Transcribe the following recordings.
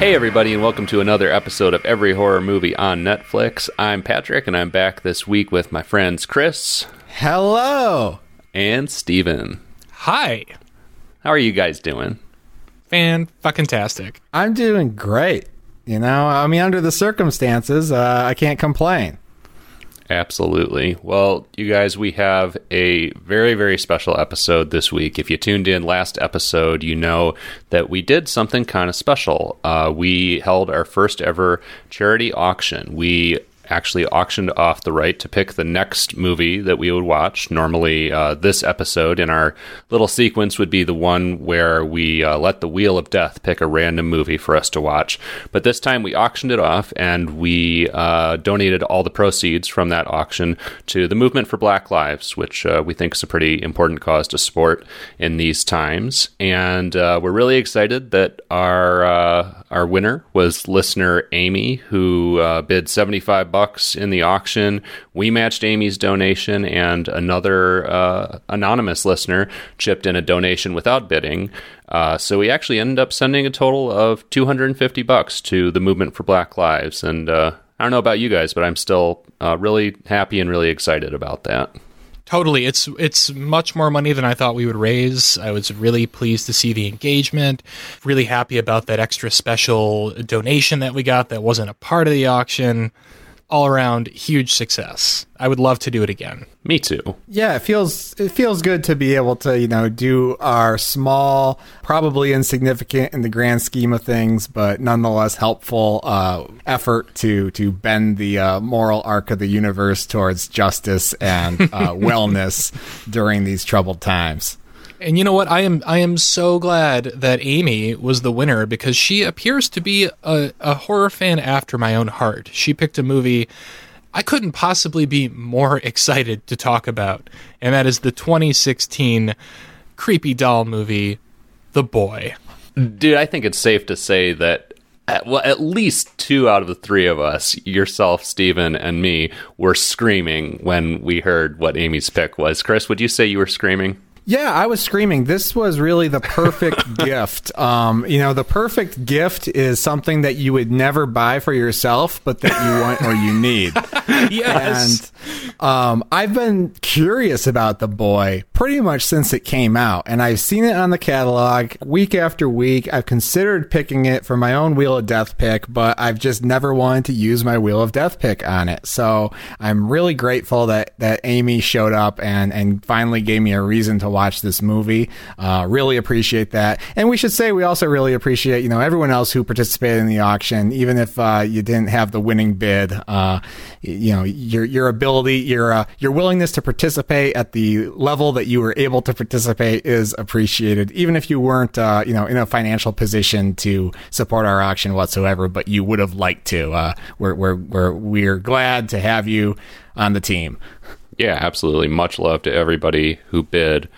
Hey, everybody, and welcome to another episode of Every Horror Movie on Netflix. I'm Patrick, and I'm back this week with my friends Chris Hello. and Steven. Hi. How are you guys doing? Fan fucking tastic. I'm doing great. You know, I mean, under the circumstances, uh, I can't complain. Absolutely. Well, you guys, we have a very, very special episode this week. If you tuned in last episode, you know that we did something kind of special. Uh, we held our first ever charity auction. We actually auctioned off the right to pick the next movie that we would watch. Normally, uh, this episode in our little sequence would be the one where we uh, let the Wheel of Death pick a random movie for us to watch. But this time we auctioned it off and we uh, donated all the proceeds from that auction to the Movement for Black Lives, which uh, we think is a pretty important cause to support in these times. And uh, we're really excited that our uh, our winner was listener Amy, who bid seventy five bucks in the auction. We matched Amy's donation, and another uh, anonymous listener chipped in a donation without bidding. Uh, so we actually ended up sending a total of two hundred and fifty bucks to the Movement for Black Lives, and uh, I don't know about you guys, but I'm still uh, really happy and really excited about that. Totally. It's it's much more money than I thought we would raise. I was really pleased to see the engagement. Really happy about that extra special donation that we got that wasn't a part of the auction. All around huge success. I would love to do it again. Me too. Yeah, it feels it feels good to be able to you know do our small, probably insignificant in the grand scheme of things, but nonetheless helpful uh, effort to to bend the uh, moral arc of the universe towards justice and uh, wellness during these troubled times. And you know what? I am I am so glad that Amy was the winner because she appears to be a, a horror fan after my own heart. She picked a movie I couldn't possibly be more excited to talk about, and that is the 2016 creepy doll movie, The Boy. Dude, I think it's safe to say that at, well, at least two out of the three of us, yourself, Steven, and me, were screaming when we heard what Amy's pick was. Chris, would you say you were screaming? Yeah, I was screaming. This was really the perfect gift. Um, you know, the perfect gift is something that you would never buy for yourself, but that you want or you need. Yes. And um, I've been curious about the boy pretty much since it came out, and I've seen it on the catalog week after week. I've considered picking it for my own Wheel of Death pick, but I've just never wanted to use my Wheel of Death pick on it. So I'm really grateful that that Amy showed up and and finally gave me a reason to watch this movie. Uh, really appreciate that, and we should say we also really appreciate you know everyone else who participated in the auction, even if uh, you didn't have the winning bid. Uh, you know your your ability, your uh, your willingness to participate at the level that you were able to participate is appreciated, even if you weren't uh, you know in a financial position to support our auction whatsoever, but you would have liked to. Uh, we're we're we're we're glad to have you on the team. Yeah, absolutely. Much love to everybody who bid.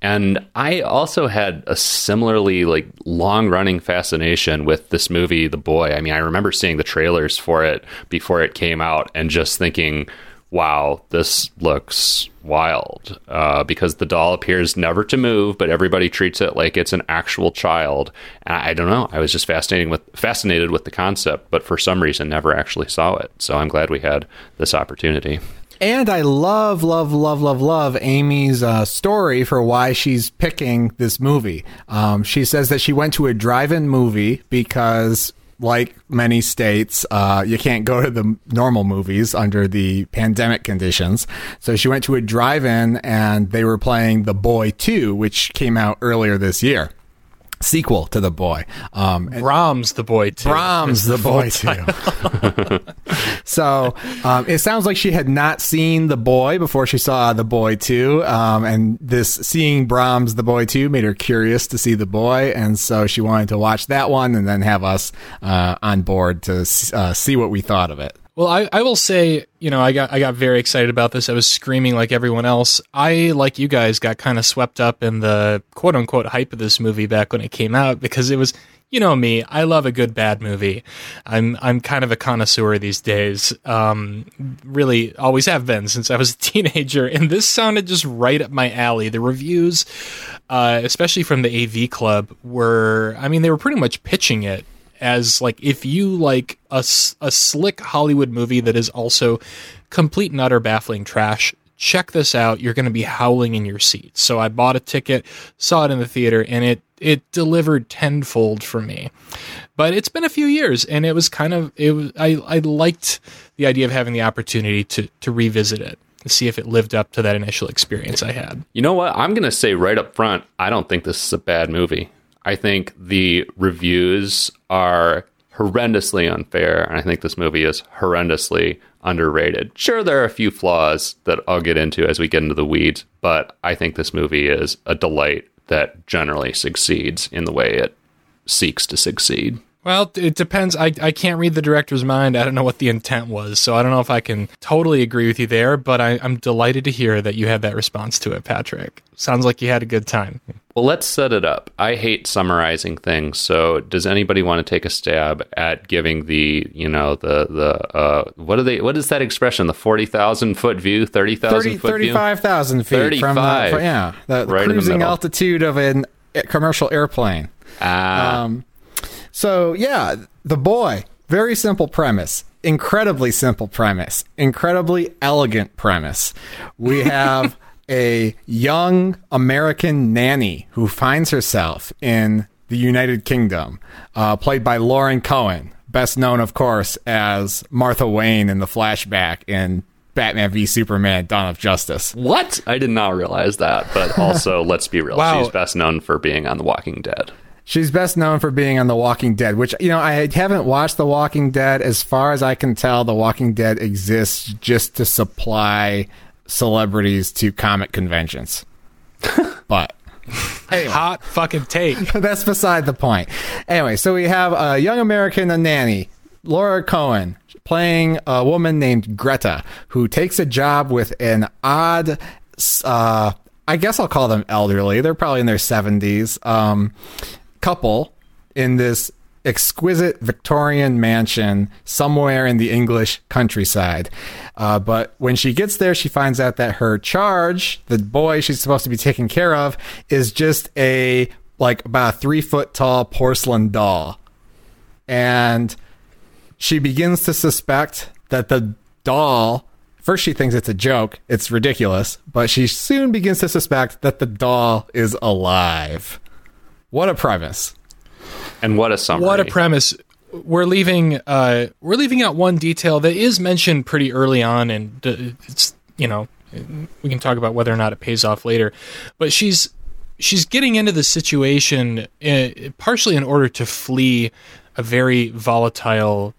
And I also had a similarly like long running fascination with this movie, The Boy. I mean, I remember seeing the trailers for it before it came out and just thinking, wow, this looks wild. Uh, because the doll appears never to move, but everybody treats it like it's an actual child. And I, I don't know. I was just fascinating with fascinated with the concept, but for some reason never actually saw it. So I'm glad we had this opportunity. And I love, love, love, love, love Amy's uh, story for why she's picking this movie. Um, she says that she went to a drive-in movie because, like many states, uh, you can't go to the normal movies under the pandemic conditions. So she went to a drive-in, and they were playing The Boy Two, which came out earlier this year. Sequel to the boy, um, Brahms the boy too. Brahms, the boy too. so um, it sounds like she had not seen the boy before she saw the boy too, um, and this seeing Brahms, the boy too, made her curious to see the boy, and so she wanted to watch that one and then have us uh, on board to uh, see what we thought of it. Well, I, I will say, you know, I got I got very excited about this. I was screaming like everyone else. I, like you guys, got kind of swept up in the quote unquote hype of this movie back when it came out because it was, you know me, I love a good bad movie. I'm I'm kind of a connoisseur these days. Um, really, always have been since I was a teenager, and this sounded just right up my alley. The reviews, uh, especially from the AV Club, were I mean they were pretty much pitching it as like if you like a, a slick Hollywood movie that is also complete and utter baffling trash, check this out. You're going to be howling in your seat. So I bought a ticket, saw it in the theater, and it it delivered tenfold for me. But it's been a few years, and it was kind of it was I I liked the idea of having the opportunity to to revisit it and see if it lived up to that initial experience I had. You know what? I'm going to say right up front, I don't think this is a bad movie. I think the reviews are horrendously unfair, and I think this movie is horrendously underrated. Sure, there are a few flaws that I'll get into as we get into the weeds, but I think this movie is a delight that generally succeeds in the way it seeks to succeed. Well, it depends. I, I can't read the director's mind. I don't know what the intent was. So I don't know if I can totally agree with you there, but I, I'm delighted to hear that you had that response to it, Patrick. Sounds like you had a good time. Well, let's set it up. I hate summarizing things. So does anybody want to take a stab at giving the, you know, the, the, uh, what are they, what is that expression? The 40,000 foot view, 30,000 30, foot view? 35,000 feet from the, 35. from- yeah, the, the Right in the cruising altitude of an a commercial airplane. Ah, Um, so yeah, the boy. Very simple premise. Incredibly simple premise. Incredibly elegant premise. We have a young American nanny who finds herself in the United Kingdom, uh, played by Lauren Cohan, best known, of course, as Martha Wayne in the flashback in Batman v Superman: Dawn of Justice. what? I did not realize that. But also, let's be real. Wow. She's best known for being on The Walking Dead. She's best known for being on The Walking Dead, which, you know, I haven't watched The Walking Dead. As far as I can tell, The Walking Dead exists just to supply celebrities to comic conventions. but Hot fucking take. that's beside the point. Anyway, so we have a young American, a nanny, Laura Cohan, playing a woman named Greta, who takes a job with an odd, uh, I guess I'll call them elderly. They're probably in their 70s. Um, couple in this exquisite Victorian mansion somewhere in the English countryside. Uh, but when she gets there, she finds out that her charge, the boy she's supposed to be taking care of, is just a like about a three foot tall porcelain doll. And she begins to suspect that the doll First, she thinks it's a joke. It's ridiculous. But she soon begins to suspect that the doll is alive. What a premise. And what a summary. What a premise. We're leaving uh we're leaving out one detail that is mentioned pretty early on and uh, it's you know we can talk about whether or not it pays off later. But she's she's getting into the situation uh, partially in order to flee a very volatile,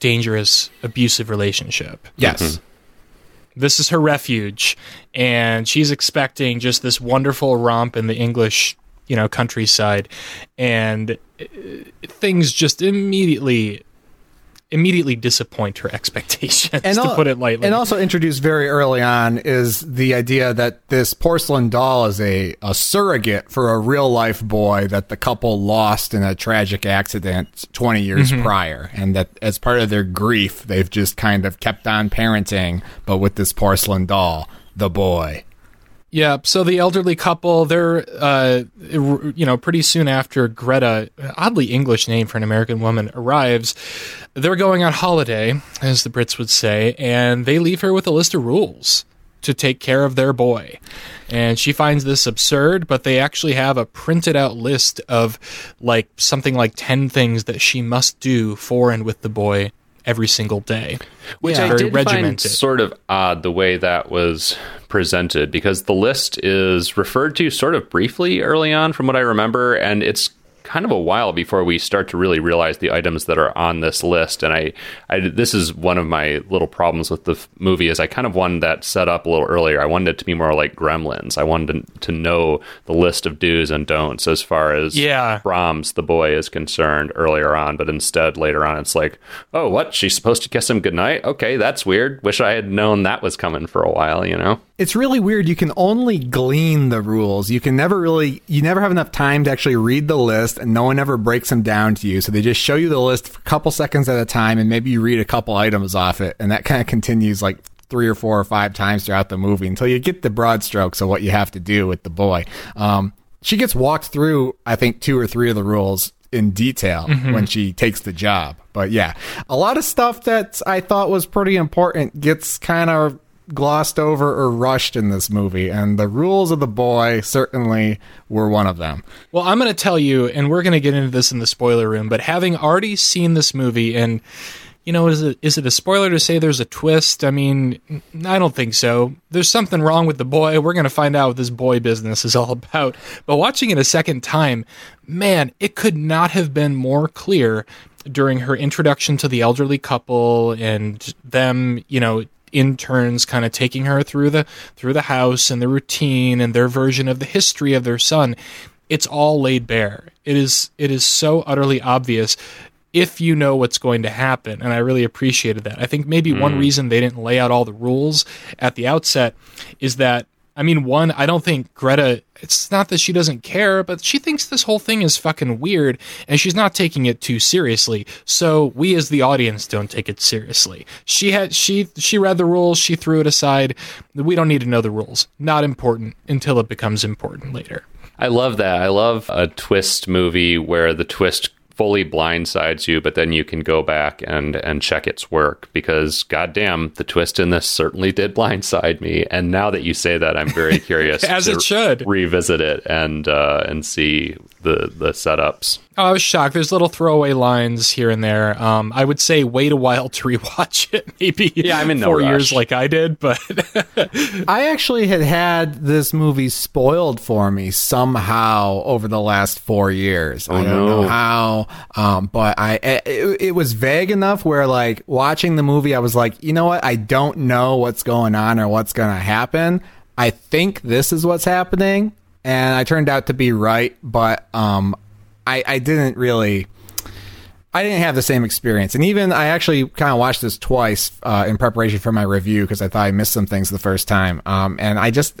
dangerous, abusive relationship. Yes. This is her refuge, and she's expecting just this wonderful romp in the English, you know, countryside, and uh, things just immediately, immediately disappoint her expectations. to al- put it lightly, And also introduced very early on is the idea that this porcelain doll is a, a surrogate for a real life boy that the couple lost in a tragic accident 20 years Mm-hmm. prior. And that as part of their grief, they've just kind of kept on parenting, but with this porcelain doll, the boy. Yeah, so the elderly couple, they're, uh, you know, pretty soon after Greta, oddly English name for an American woman, arrives, they're going on holiday, as the Brits would say, and they leave her with a list of rules to take care of their boy. And she finds this absurd, but they actually have a printed out list of like something like 10 things that she must do for and with the boy every single day. Which Yeah. I Very did find sort of odd the way that was presented because the list is referred to sort of briefly early on from what I remember, and it's kind of a while before we start to really realize the items that are on this list. And I, I this is one of my little problems with the f- movie is I kind of wanted that set up a little earlier. I wanted it to be more like Gremlins. I wanted to, to know the list of do's and don'ts as far as Yeah. Brahms, the boy, is concerned earlier on. But instead, later on, it's like, oh, what? She's supposed to kiss him goodnight? Okay, that's weird. Wish I had known that was coming for a while. You know. It's really weird. You can only glean the rules. You can never really, you never have enough time to actually read the list, and no one ever breaks them down to you. So they just show you the list for a couple seconds at a time, and maybe you read a couple items off it, and that kind of continues like three or four or five times throughout the movie until you get the broad strokes of what you have to do with the boy. Um, she gets walked through, I think, two or three of the rules in detail when she takes the job. But yeah, a lot of stuff that I thought was pretty important gets kind of glossed over or rushed in this movie, and the rules of the boy certainly were one of them. Well, I'm going to tell you, and we're going to get into this in the spoiler room, but having already seen this movie, and you know, is it is it a spoiler to say there's a twist? I mean, I don't think so. There's something wrong with the boy. We're going to find out what this boy business is all about. But watching it a second time, man, it could not have been more clear during her introduction to the elderly couple and them, you know, interns kind of taking her through the through the house and the routine and their version of the history of their son it's all laid bare. It is it is so utterly obvious if you know what's going to happen and i really appreciated that. I think maybe one mm. reason they didn't lay out all the rules at the outset is that i mean one i don't think greta it's not that she doesn't care but she thinks this whole thing is fucking weird and she's not taking it too seriously. So we as the audience don't take it seriously. She had she she read the rules she threw it aside. We don't need to know the rules. Not important until it becomes important later. I love that. I love a twist movie where the twist fully blindsides you, but then you can go back and and check its work because goddamn, the twist in this certainly did blindside me. And now that you say that, I'm very curious As to it should. revisit it and uh, and see the the setups. Oh, I was shocked. There's little throwaway lines here and there. Um, I would say wait a while to rewatch it. Maybe Yeah, I'm in no four rush. years like I did, but I actually had had this movie spoiled for me somehow over the last four years. I don't no. know how, um, but I it, it was vague enough where like watching the movie, I was like, you know what? I don't know what's going on or what's going to happen. I think this is what's happening, and I turned out to be right. But um, I I didn't really. I didn't have the same experience. And even I actually kind of watched this twice uh, in preparation for my review because I thought I missed some things the first time. Um, and I just,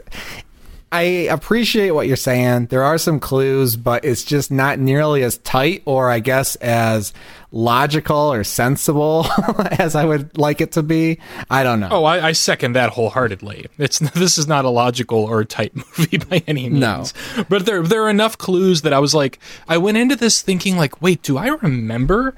I appreciate what you're saying. There are some clues, but it's just not nearly as tight or I guess as logical or sensible as I would like it to be. I don't know. oh, I, I second that wholeheartedly. It's this is not a logical or tight movie by any means. No. but there there are enough clues that I was like, I went into this thinking like, wait, do I remember?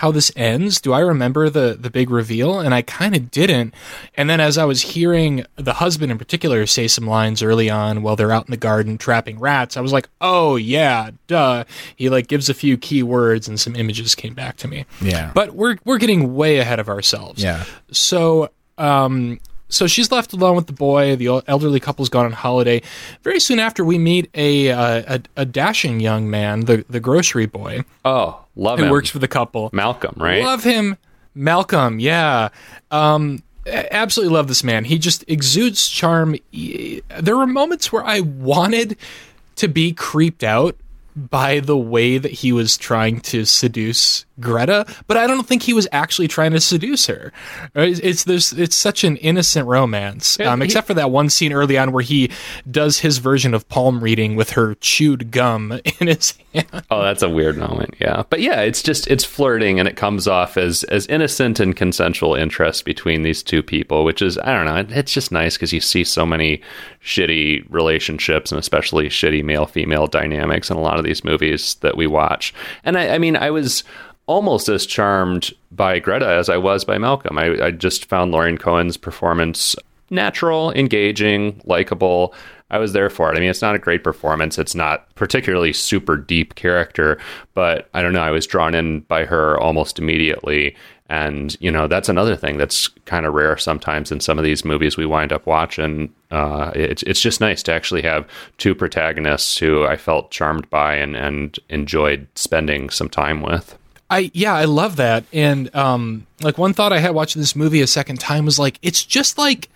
How this ends? Do I remember the the big reveal? And I kind of didn't. And then as I was hearing the husband in particular say some lines early on while they're out in the garden trapping rats, I was like, "Oh yeah, duh." He like gives a few key words and some images came back to me. Yeah. But we're we're getting way ahead of ourselves. Yeah. So um so she's left alone with the boy. The elderly couple's gone on holiday. Very soon after, we meet a uh, a, a dashing young man, the the grocery boy, Oh, love who him. works for the couple. Malcolm, right? Love him, Malcolm. Yeah, um, absolutely love this man. He just exudes charm. There were moments where I wanted to be creeped out by the way that he was trying to seduce Greta, but I don't think he was actually trying to seduce her. It's, it's there's it's such an innocent romance, um, he- except for that one scene early on where he does his version of palm reading with her chewed gum in his hand. Oh, that's a weird moment. Yeah. But yeah, it's just it's flirting and it comes off as as innocent and consensual interest between these two people, which is I don't know, it- it's just nice cuz you see so many shitty relationships and especially shitty male female dynamics in a lot of these movies that we watch. And I I mean, I was almost as charmed by Greta as I was by Malcolm. I, I just found Lauren Cohan's performance natural, engaging, likable. I was there for it. I mean, it's not a great performance. It's not particularly super deep character, but I don't know. I was drawn in by her almost immediately. And, you know, that's another thing that's kind of rare sometimes in some of these movies we wind up watching. Uh, it's, it's just nice to actually have two protagonists who I felt charmed by and, and enjoyed spending some time with. I yeah, I love that. And um like one thought I had watching this movie a second time was like it's just like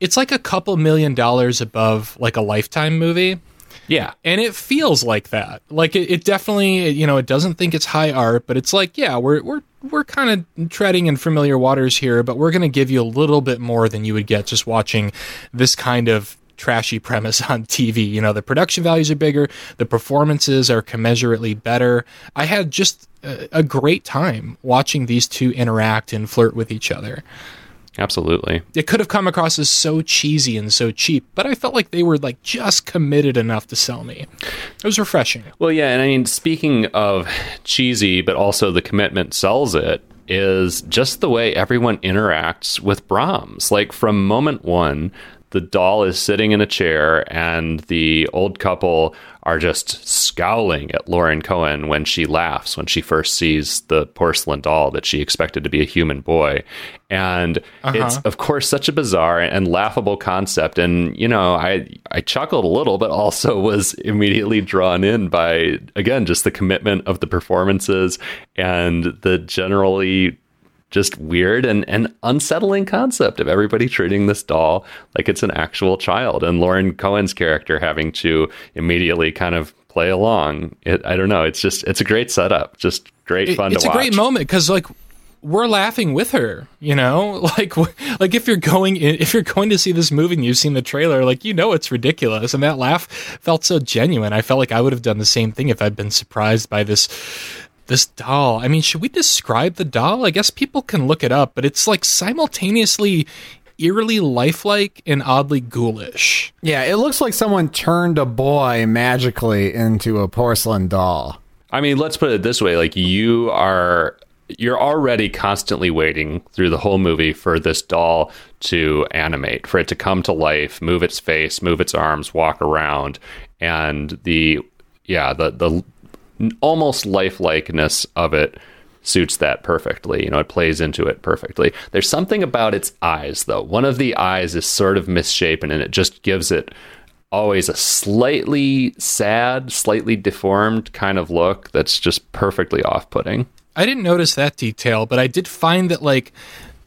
it's like a couple million dollars above like a lifetime movie. Yeah. And it feels like that. Like it, it definitely, you know, it doesn't think it's high art, but it's like, yeah, we're we're we're kind of treading in familiar waters here, but we're going to give you a little bit more than you would get just watching this kind of trashy premise on TV. You know, the production values are bigger, the performances are commensurately better. I had just a, great time watching these two interact and flirt with each other. Absolutely. It could have come across as so cheesy and so cheap, but I felt like they were like just committed enough to sell me. It was refreshing. Well, yeah, and I mean, speaking of cheesy, but also the commitment sells it, is just the way everyone interacts with Brahms. Like from moment one, the doll is sitting in a chair and the old couple are just scowling at Lauren Cohan when she laughs when she first sees the porcelain doll that she expected to be a human boy. And uh-huh. it's of course such a bizarre and laughable concept and you know, I I chuckled a little but also was immediately drawn in by again just the commitment of the performances and the generally just weird and, and unsettling concept of everybody treating this doll like it's an actual child and Lauren Cohan's character having to immediately kind of play along. It, I don't know. It's just it's a great setup. Just great fun it, it's watch. It's a great moment because like we're laughing with her, you know? Like like if you're going if you're going to see this movie and you've seen the trailer, like you know it's ridiculous and that laugh felt so genuine. I felt like I would have done the same thing if I'd been surprised by this this doll. I mean, should we describe the doll? I guess people can look it up, but it's like simultaneously eerily lifelike and oddly ghoulish. Yeah, it looks like someone turned a boy magically into a porcelain doll. I mean, let's put it this way, like you are you're already constantly waiting through the whole movie for this doll to animate, for it to come to life, move its face, move its arms, walk around, and the yeah, the the almost lifelikeness of it suits that perfectly. You know, it plays into it perfectly. There's something about its eyes, though. One of the eyes is sort of misshapen, and it just gives it always a slightly sad, slightly deformed kind of look that's just perfectly off putting. I didn't notice that detail, but I did find that, like,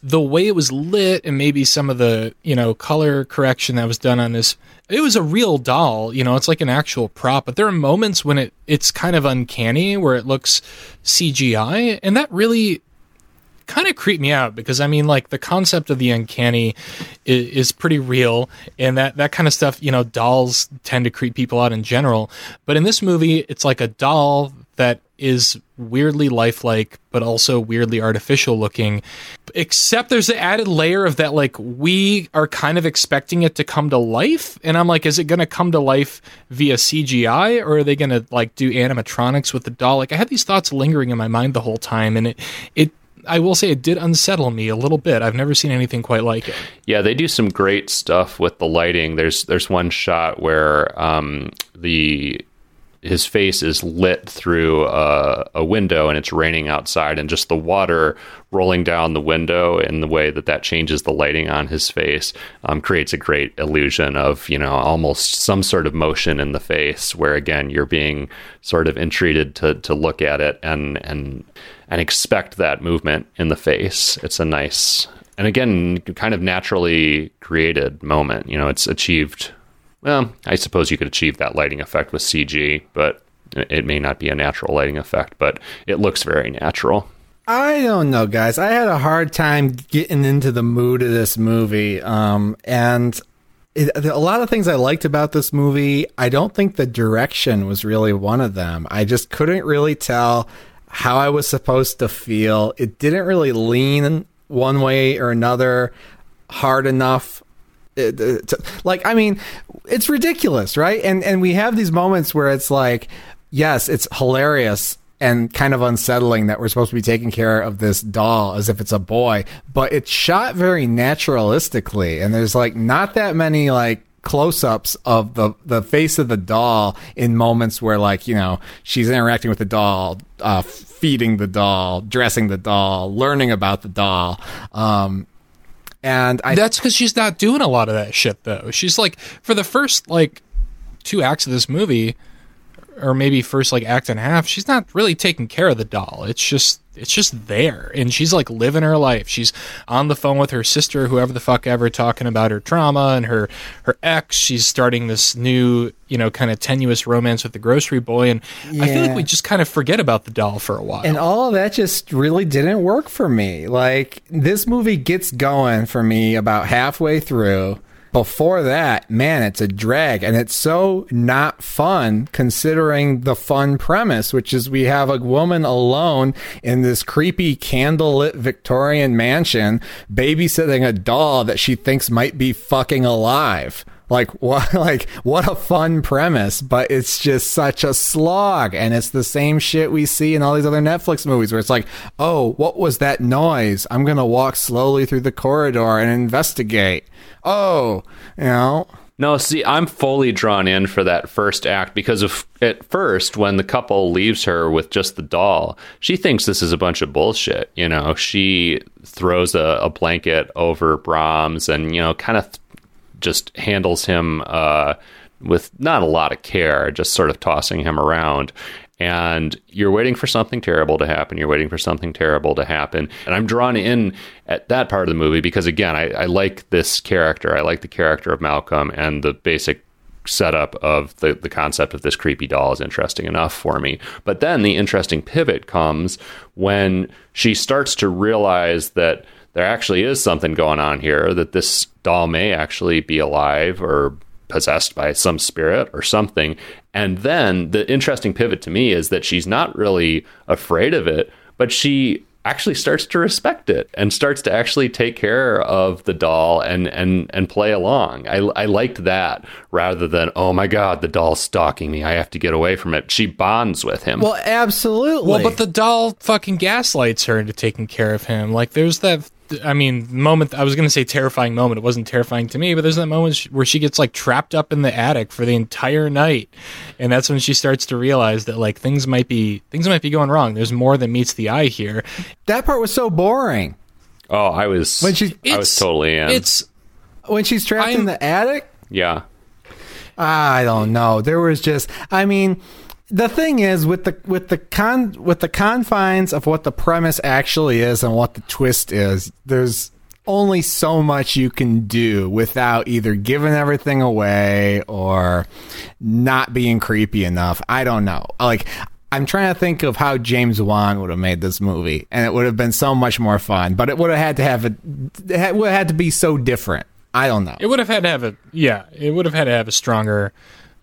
the way it was lit and maybe some of the, you know, color correction that was done on this it was a real doll, you know, it's like an actual prop, but there are moments when it it's kind of uncanny where it looks CGI and that really kind of creeped me out because I mean like the concept of the uncanny is, is, pretty real and that that kind of stuff, you know, dolls tend to creep people out in general, but in this movie it's like a doll that is weirdly lifelike but also weirdly artificial looking except there's an added layer of that like we are kind of expecting it to come to life and i'm like is it going to come to life via cgi or are they going to like do animatronics with the doll like i had these thoughts lingering in my mind the whole time and it it I will say it did unsettle me a little bit. I've never seen anything quite like it. Yeah, they do some great stuff with the lighting. There's there's one shot where um, the his face is lit through a, a, window and it's raining outside and just the water rolling down the window and the way that that changes the lighting on his face um, creates a great illusion of you know almost some sort of motion in the face where again you're being sort of entreated to to look at it and and and expect that movement in the face. It's a nice and again kind of naturally created moment you know it's achieved well, I suppose you could achieve that lighting effect with CG, but it may not be a natural lighting effect, but it looks very natural. I don't know, guys. I had a hard time getting into the mood of this movie. Um, and it, a lot of things I liked about this movie, I don't think the direction was really one of them. I just couldn't really tell how I was supposed to feel. It didn't really lean one way or another hard enough like I mean, it's ridiculous, right? And and we have these moments where it's like, yes, it's hilarious and kind of unsettling that we're supposed to be taking care of this doll as if it's a boy, but it's shot very naturalistically, and there's like not that many like close-ups of the the face of the doll in moments where like you know she's interacting with the doll uh, feeding the doll dressing the doll learning about the doll um, and I That's because she's not doing a lot of that shit though. She's like for the first like two acts of this movie, or maybe first like act and a half, she's not really taking care of the doll. It's just it's just there, and she's like living her life. She's on the phone with her sister, whoever the fuck ever, talking about her trauma and her her ex. She's starting this new you know kind of tenuous romance with the grocery boy, and I feel like we just kind of forget about the doll for a while. and all of that just really didn't work for me. Like this movie gets going for me about halfway through. Before that, man, it's a drag and it's so not fun considering the fun premise, which is we have a woman alone in this creepy candlelit Victorian mansion babysitting a doll that she thinks might be fucking alive. Like what like what a fun premise, but it's just such a slog and it's the same shit we see in all these other Netflix movies where it's like, "Oh, what was that noise? I'm going to walk slowly through the corridor and investigate." Oh, you know, No, see, I'm fully drawn in for that first act because of at first when the couple leaves her with just the doll, she thinks this is a bunch of bullshit. You know, she throws a, a blanket over Brahms and you know, kind of just handles him uh, with not a lot of care, just sort of tossing him around. And you're waiting for something terrible to happen. You're waiting for something terrible to happen. And I'm drawn in at that part of the movie because, again, I, I like this character. I like the character of Malcolm and the basic setup of the, the concept of this creepy doll is interesting enough for me. But then the interesting pivot comes when she starts to realize that there actually is something going on here, that this doll may actually be alive or possessed by some spirit or something. And then the interesting pivot to me is that she's not really afraid of it, but she actually starts to respect it and starts to actually take care of the doll and and and play along. I I liked that rather than oh my god, the doll's stalking me. I have to get away from it. She bonds with him. well, absolutely. Well, but the doll fucking gaslights her into taking care of him. Like, there's that. I mean, moment. I was gonna say terrifying moment. It wasn't terrifying to me, but there's that moment where she gets like trapped up in the attic for the entire night, and that's when she starts to realize that like things might be things might be going wrong. There's more than meets the eye here. that part was so boring. oh, I was When she- I was totally in. It's When she's trapped in I'm- the attic, yeah. I don't know. There was just I mean the thing is with the with the con with the confines of what the premise actually is and what the twist is, there's only so much you can do without either giving everything away or not being creepy enough. I don't know. Like I'm trying to think of how James Wan would have made this movie, and it would have been so much more fun. But it would have had to have a, it would have had to be so different. I don't know. It would have had to have a yeah. It would have had to have a stronger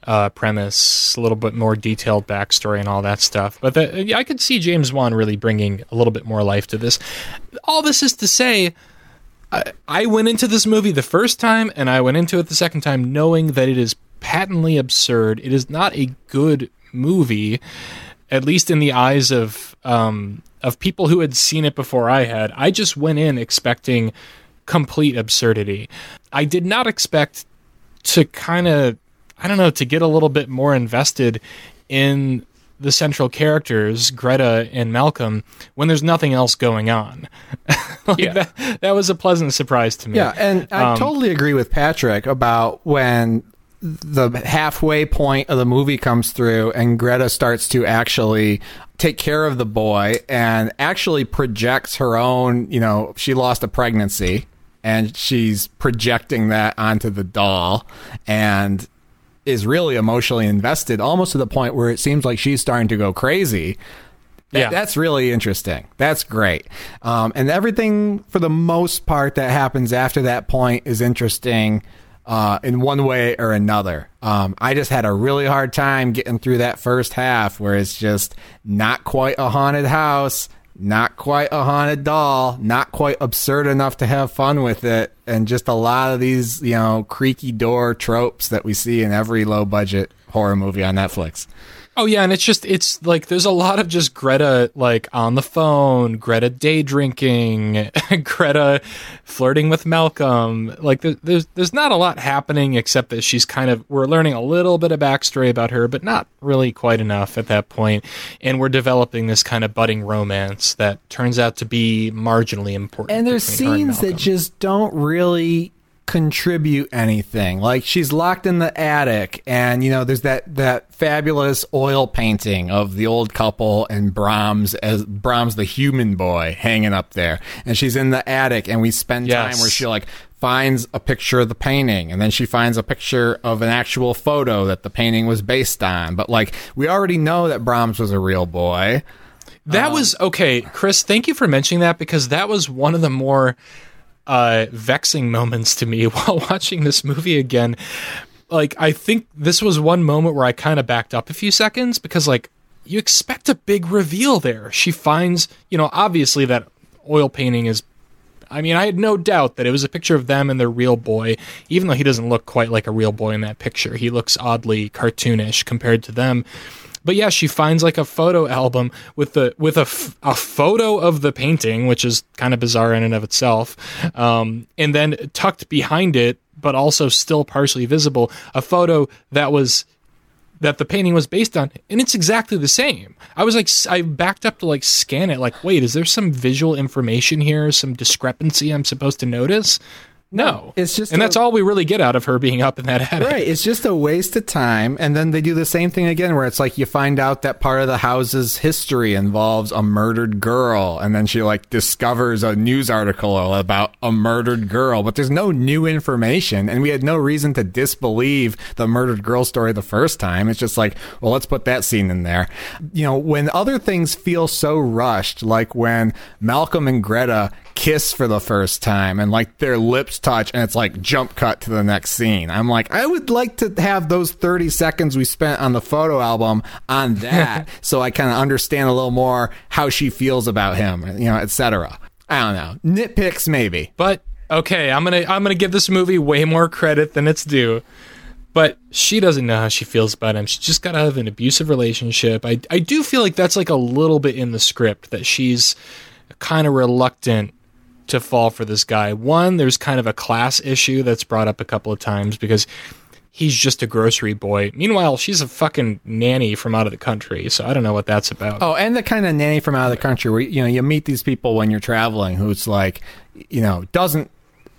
uh, premise, a little bit more detailed backstory, and all that stuff. But the, I could see James Wan really bringing a little bit more life to this. All this is to say, I, I went into this movie the first time, and I went into it the second time, knowing that it is patently absurd. It is not a good movie, at least in the eyes of um, of people who had seen it before I had. I just went in expecting complete absurdity. I did not expect to kind of, I don't know, to get a little bit more invested in the central characters, Greta and Malcolm, when there's nothing else going on. like Yeah. that, that was a pleasant surprise to me. Yeah, and I Um, totally agree with Patrick about when the halfway point of the movie comes through and Greta starts to actually take care of the boy and actually projects her own, you know, she lost a pregnancy and she's projecting that onto the doll and is really emotionally invested almost to the point where it seems like she's starting to go crazy. That- Yeah. That's really interesting. That's great. Um, and everything, for the most part, that happens after that point is interesting uh, in one way or another. Um, I just had a really hard time getting through that first half where it's just not quite a haunted house, not quite a haunted doll, not quite absurd enough to have fun with it, and just a lot of these, you know, creaky door tropes that we see in every low budget horror movie on Netflix. Oh yeah, and it's just it's like there's a lot of just Greta like on the phone, Greta day drinking, Greta flirting with Malcolm. Like there's there's not a lot happening except that she's kind of we're learning a little bit of backstory about her, but not really quite enough at that point. And we're developing this kind of budding romance that turns out to be marginally important. And there's her and scenes that just don't really contribute anything. Like she's locked in the attic and you know there's that that fabulous oil painting of the old couple and Brahms as Brahms the human boy hanging up there. And she's in the attic and we spend time where she like finds a picture of the painting and then she finds a picture of an actual photo that the painting was based on. But like we already know that Brahms was a real boy. That um, was okay, Chris. Thank you for mentioning that because that was one of the more uh, vexing moments to me while watching this movie again. Like, I think this was one moment where I kind of backed up a few seconds because, like, you expect a big reveal there. She finds, you know, obviously that oil painting is. I mean, I had no doubt that it was a picture of them and their real boy, even though he doesn't look quite like a real boy in that picture. He looks oddly cartoonish compared to them. But yeah, she finds like a photo album with the with a, f- a photo of the painting, which is kind of bizarre in and of itself. Um, and then tucked behind it, but also still partially visible, a photo that was that the painting was based on, and it's exactly the same. I was like, I backed up to like scan it, like, wait, is there some visual information here, some discrepancy I'm supposed to notice? No, it's just and a- that's all we really get out of her being up in that attic. Right. It's just a waste of time. And then they do the same thing again where it's like you find out that part of the house's history involves a murdered girl. And then she like discovers a news article about a murdered girl, but there's no new information. And we had no reason to disbelieve the murdered girl story the first time. It's just like, well, let's put that scene in there. You know, when other things feel so rushed, like when Malcolm and Greta kiss for the first time and like their lips touch and it's like jump cut to the next scene. I'm like, I would like to have those 30 seconds we spent on the photo album on that so I kind of understand a little more how she feels about him, you know, etc. I don't know. Nitpicks maybe. But okay, I'm gonna I'm gonna give this movie way more credit than it's due. But she doesn't know how she feels about him. She just got out of an abusive relationship. I I do feel like that's like a little bit in the script that she's kind of reluctant to fall for this guy. One, there's kind of a class issue that's brought up a couple of times because he's just a grocery boy. Meanwhile, she's a fucking nanny from out of the country, so I don't know what that's about. Oh, and the kind of nanny from out of the country where you know you meet these people when you're traveling who's like, you know, doesn't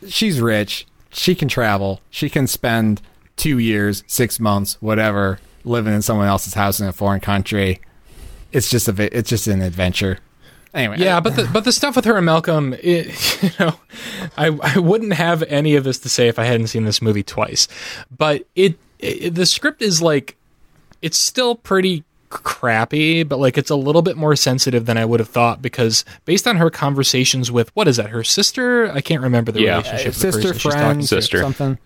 she's rich, she can travel, she can spend two years, six months, whatever, living in someone else's house in a foreign country. It's just a it's just an adventure. Anyway, Yeah, but the but the stuff with her and Malcolm, it, you know, I I wouldn't have any of this to say if I hadn't seen this movie twice. But it, it the script is like it's still pretty crappy, but like it's a little bit more sensitive than I would have thought because based on her conversations with what is that her sister? I can't remember the Yeah. relationship. of the sister, person she's talking friend, Sister. something.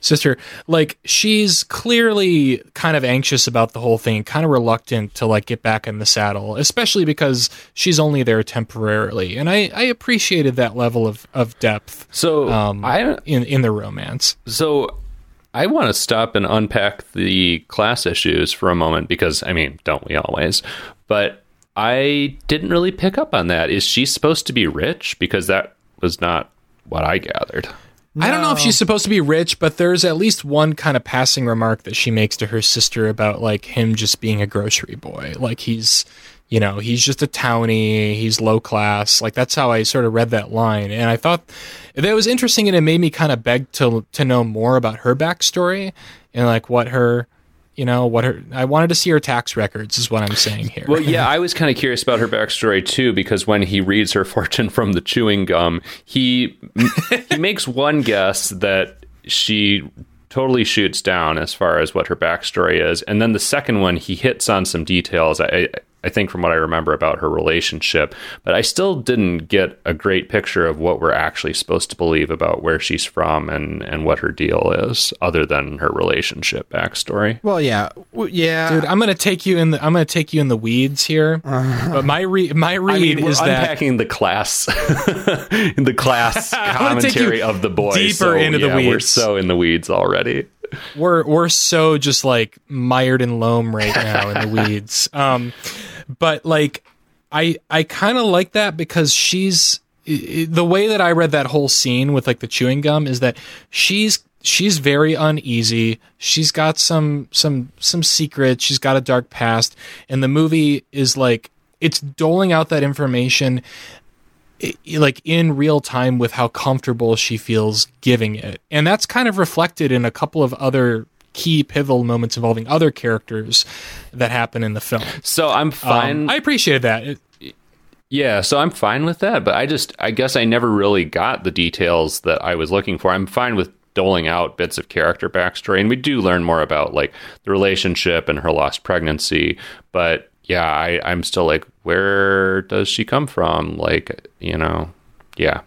Sister like she's clearly kind of anxious about the whole thing kind of reluctant to like get back in the saddle especially because she's only there temporarily and i i appreciated that level of of depth So um I in in the romance So I want to stop and unpack the class issues for a moment because, I mean, don't we always? But I didn't really pick up on that. Is she supposed to be rich? Because that was not what I gathered. I don't know if she's supposed to be rich, but there's at least one kind of passing remark that she makes to her sister about like him just being a grocery boy. Like he's, you know, he's just a townie, he's low class. Like that's how I sort of read that line. And I thought that was interesting and it made me kind of beg to to know more about her backstory and like what her you know, what her I wanted to see her tax records is what I'm saying here. Well, yeah, I was kind of curious about her backstory too, because when he reads her fortune from the chewing gum, he he makes one guess that she totally shoots down as far as what her backstory is, and then the second one he hits on some details. I I think from what I remember about her relationship, but I still didn't get a great picture of what we're actually supposed to believe about where she's from and and what her deal is, other than her relationship backstory. Well, yeah, W- yeah. Dude, I'm gonna take you in the I'm gonna take you in the weeds here. But my re- my read I mean, we're is that unpacking the class, the class gonna take you commentary of the boy. deeper so, into the yeah, We're weeds. so in the weeds already. We're we're so just like mired in loam right now in the weeds. Um, but like, I I kind of like that because she's the way that I read that whole scene with like the chewing gum is that she's she's very uneasy. She's got some some some secrets. She's got a dark past, and the movie is like it's doling out that information like in real time with how comfortable she feels giving it. And that's kind of reflected in a couple of other key pivotal moments involving other characters that happen in the film. So I'm Um, fine. I appreciate that. It- Yeah, so I'm fine with that, but I just I guess I never really got the details that I was looking for. I'm fine with doling out bits of character backstory and we do learn more about like the relationship and her lost pregnancy, but yeah, I I'm still like where does she come from? Like, you know, yeah.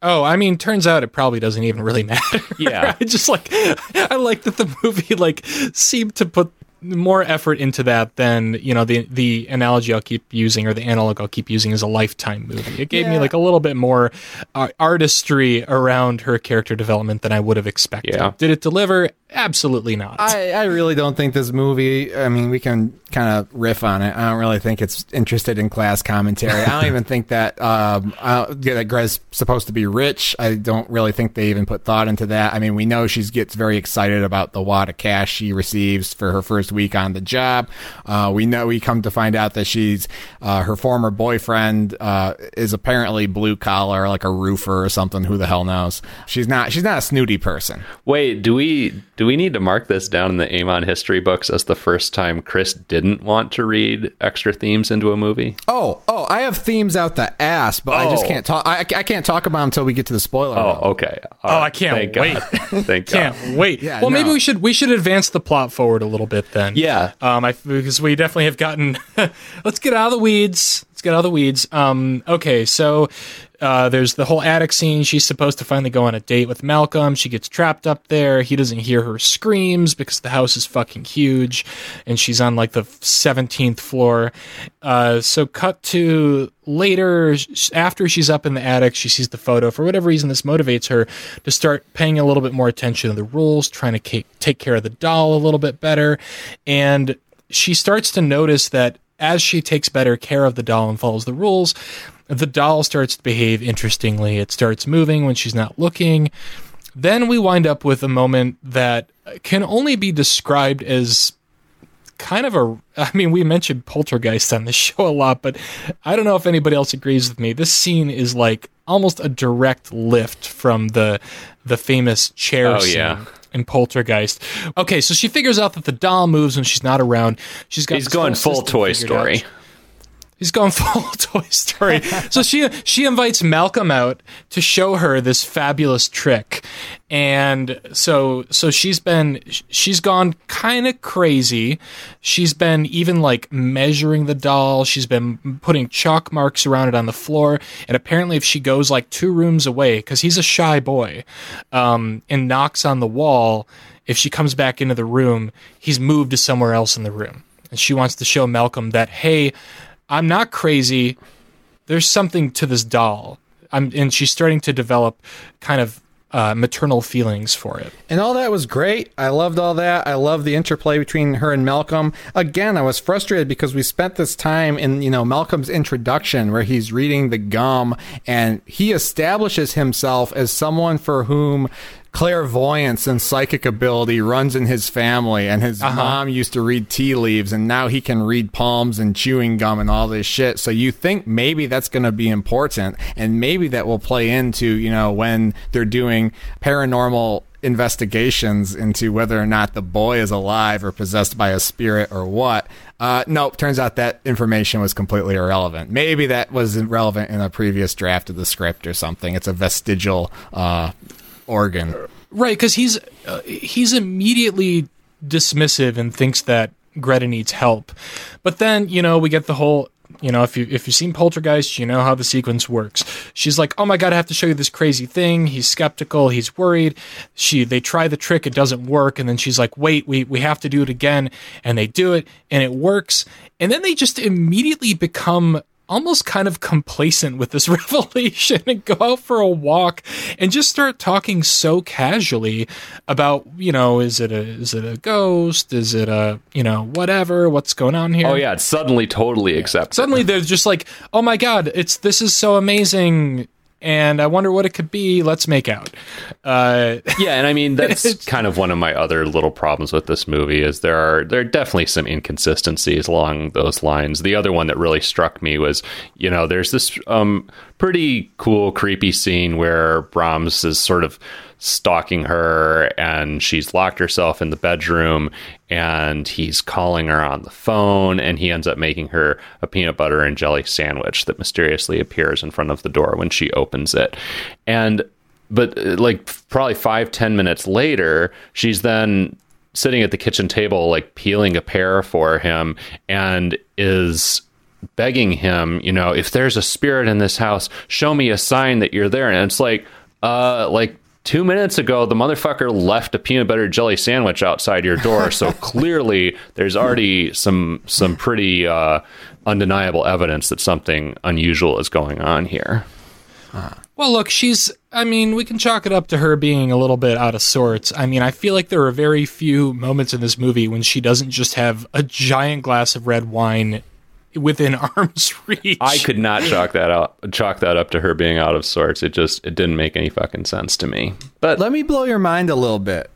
Oh, I mean, turns out it probably doesn't even really matter. Yeah. I just like I like that the movie like seemed to put more effort into that than you know the the analogy I'll keep using or the analog I'll keep using is a lifetime movie. It gave me like a little bit more uh, artistry around her character development than I would have expected. Yeah. Did it deliver? Absolutely not. I, I really don't think this movie. I mean, we can kind of riff on it. I don't really think it's interested in class commentary. I don't even think that um, I don't- yeah, that Greta's supposed to be rich. I don't really think they even put thought into that. I mean, we know she gets very excited about the wad of cash she receives for her first week on the job. Uh, we know we come to find out that she's uh, her former boyfriend uh, is apparently blue collar, like a roofer or something. Who the hell knows? She's not. She's not a snooty person. Wait, do we do we need to mark this down in the EHMON history books as the first time Chris didn't want to read extra themes into a movie? Oh, oh, I have themes out the ass, but I just Oh. can't talk. I, I can't talk about them until we get to the spoiler. Oh, room. okay. All Oh, right. I can't Thank wait. God. Thank Can't wait. Yeah, well, maybe we should we should advance the plot forward a little bit then. Yeah. Um, I because we definitely have gotten. let's get out of the weeds. Let's get out of the weeds. Um, okay, so uh, there's the whole attic scene. She's supposed to finally go on a date with Malcolm. She gets trapped up there. He doesn't hear her screams because the house is fucking huge, and she's on like the 17th floor. Uh, so cut to later after she's up in the attic she sees the photo for whatever reason this motivates her to start paying a little bit more attention to the rules trying to take care of the doll a little bit better and she starts to notice that as she takes better care of the doll and follows the rules the doll starts to behave interestingly it starts moving when she's not looking then we wind up with a moment that can only be described as kind of a I mean we mentioned poltergeist on the show a lot but I don't know if anybody else agrees with me this scene is like almost a direct lift from the the famous chair Oh, scene yeah. in poltergeist okay so she figures out that the doll moves when she's not around she's got He's going full Toy Story. out. He's going full Toy Story. so she she invites Malcolm out to show her this fabulous trick, and so so she's been she's gone kind of crazy. She's been even like measuring the doll. She's been putting chalk marks around it on the floor, and apparently, if she goes like two rooms away, because he's a shy boy, um, and knocks on the wall, if she comes back into the room, he's moved to somewhere else in the room. And she wants to show Malcolm that, hey, I'm not crazy. There's something to this doll. I'm, and she's starting to develop kind of uh, maternal feelings for it. And all that was great. I loved all that. I love the interplay between her and Malcolm. Again, I was frustrated because we spent this time in, you know, Malcolm's introduction where he's reading the gum and he establishes himself as someone for whom clairvoyance and psychic ability runs in his family and his mom used to read tea leaves and now he can read palms and chewing gum and all this shit. So you think maybe that's going to be important and maybe that will play into you know when they're doing paranormal investigations into whether or not the boy is alive or possessed by a spirit or what. Uh, nope turns out that information was completely irrelevant. Maybe that was relevant in a previous draft of the script or something. It's a vestigial uh, organ Right, because he's uh, he's immediately dismissive and thinks that Greta needs help. But then you know we get the whole you know if you if you've seen Poltergeist, you know how the sequence works. She's like, oh my god, I have to show you this crazy thing. He's skeptical, he's worried. She they try the trick, it doesn't work, and then she's like, wait, we we have to do it again, and they do it, and it works, and then they just immediately become almost kind of complacent with this revelation and go out for a walk and just start talking so casually about, you know, is it a is it a ghost? Is it a, you know, whatever, what's going on here? Oh yeah, it's suddenly totally accepted. Suddenly they're just like, "Oh my god, it's this is so amazing." And I wonder what it could be. Let's make out. Uh, yeah, and I mean that's kind of one of my other little problems with this movie is there are there are definitely some inconsistencies along those lines. The other one that really struck me was, you know, there's this um, pretty cool, creepy scene where Brahms is sort of stalking her and she's locked herself in the bedroom and he's calling her on the phone and he ends up making her a peanut butter and jelly sandwich that mysteriously appears in front of the door when she opens it. And but uh, like probably five ten minutes later she's then sitting at the kitchen table like peeling a pear for him and is begging him you know if there's a spirit in this house show me a sign that you're there and it's like uh like two minutes ago, the motherfucker left a peanut butter jelly sandwich outside your door. So clearly, there's already some some pretty uh, undeniable evidence that something unusual is going on here. Well, look, she's. I mean, we can chalk it up to her being a little bit out of sorts. I mean, I feel like there are very few moments in this movie when she doesn't just have a giant glass of red wine within arm's reach. I could not chalk that out chalk that up to her being out of sorts. It just it didn't make any fucking sense to me. But Let me blow your mind a little bit.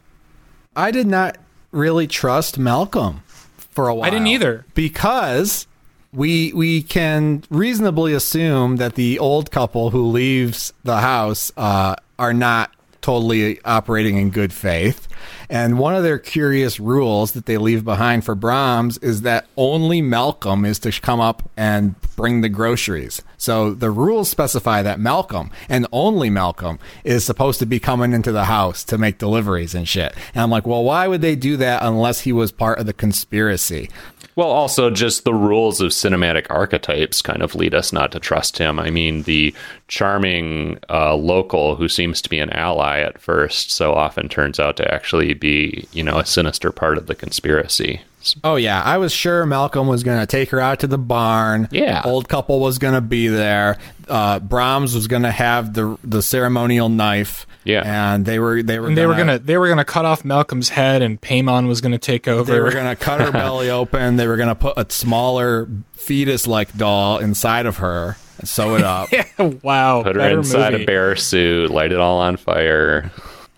I did not really trust Malcolm for a while. I didn't either. Because we we can reasonably assume that the old couple who leaves the house uh, are not totally operating in good faith. And one of their curious rules that they leave behind for Brahms is that only Malcolm is to come up and bring the groceries. So the rules specify that Malcolm and only Malcolm is supposed to be coming into the house to make deliveries and shit. And I'm like, well, why would they do that unless he was part of the conspiracy? Well, also just the rules of cinematic archetypes kind of lead us not to trust him. I mean, the charming uh, local who seems to be an ally at first so often turns out to actually be, you know, a sinister part of the conspiracy. Oh yeah, I was sure Malcolm was going to take her out to the barn. Yeah. old couple was going to be there. Uh, Brahms was going to have the the ceremonial knife. Yeah. and they were they were And they were gonna they were gonna cut off Malcolm's head, and Paimon was gonna take over. They were going to cut her belly open. They were going to put a smaller fetus like doll inside of her and sew it up. wow, Put her inside movie. a bear suit, light it all on fire.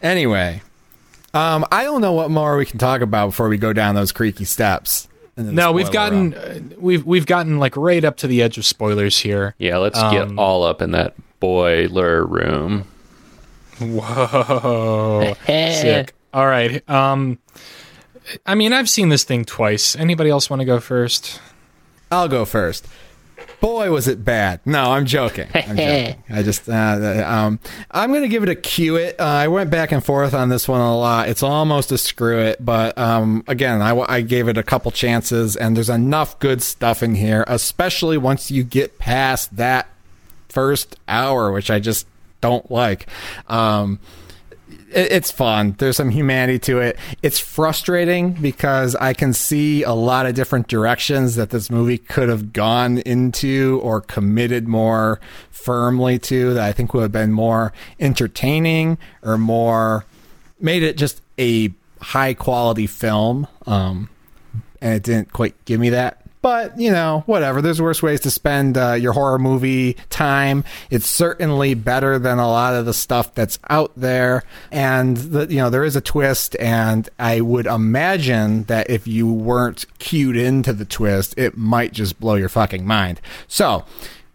Anyway, um, I don't know what more we can talk about before we go down those creaky steps. No, we've gotten uh, we've we've gotten like right up to the edge of spoilers here. Yeah, let's Um, get all up in that boiler room. Whoa, sick. All right. Um, I mean, I've seen this thing twice. Anybody else want to go first? I'll go first. Boy, was it bad. No, I'm joking. I'm joking. I just, uh, um, I'm going to give it a cue it. Uh, I went back and forth on this one a lot. It's almost a screw it, but um, again, I, I gave it a couple chances, and there's enough good stuff in here, especially once you get past that first hour, which I just don't like. Um, it's fun. There's some humanity to it. It's frustrating because I can see a lot of different directions that this movie could have gone into or committed more firmly to that I think would have been more entertaining or more made it just a high quality film. Um, and it didn't quite give me that. But you know, whatever. There's worse ways to spend uh, your horror movie time. It's certainly better than a lot of the stuff that's out there, and the, you know there is a twist. And I would imagine that if you weren't cued into the twist, it might just blow your fucking mind. So,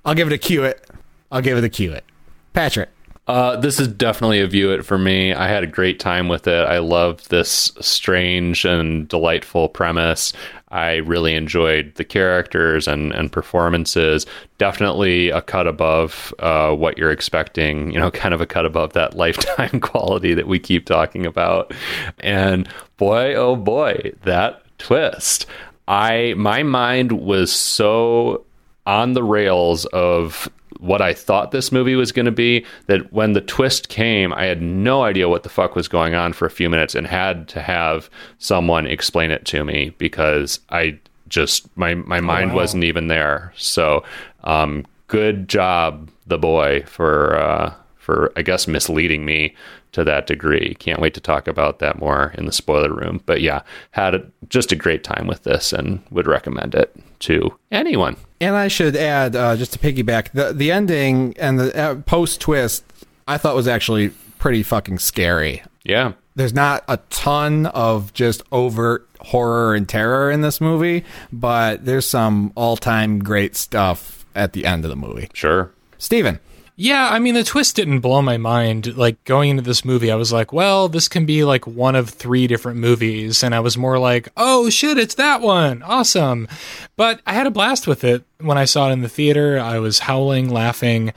I'll give it a cue it. I'll give it a cue it. Patrick. Uh, this is definitely a view it for me. I had a great time with it. I loved this strange and delightful premise. I really enjoyed the characters and, and performances. Definitely a cut above uh, what you're expecting, you know, kind of a cut above that lifetime quality that we keep talking about. And boy, oh boy, that twist. I my mind was so on the rails of what I thought this movie was going to be that when the twist came, I had no idea what the fuck was going on for a few minutes and had to have someone explain it to me because I just my my mind wow. wasn't even there. So Um, good job, the boy, for uh, for I guess misleading me to that degree. Can't wait to talk about that more in the spoiler room. But yeah, had a, just a great time with this and would recommend it to anyone. And I should add, uh, just to piggyback, the the ending and the uh, post twist, I thought was actually pretty fucking scary. Yeah. There's not a ton of just overt horror and terror in this movie, but there's some all time great stuff at the end of the movie. Sure. Steven. Yeah, I mean, the twist didn't blow my mind. Like, going into this movie, I was like, well, this can be like one of three different movies. And I was more like, oh shit, it's that one. Awesome. But I had a blast with it when I saw it in the theater. I was howling, laughing.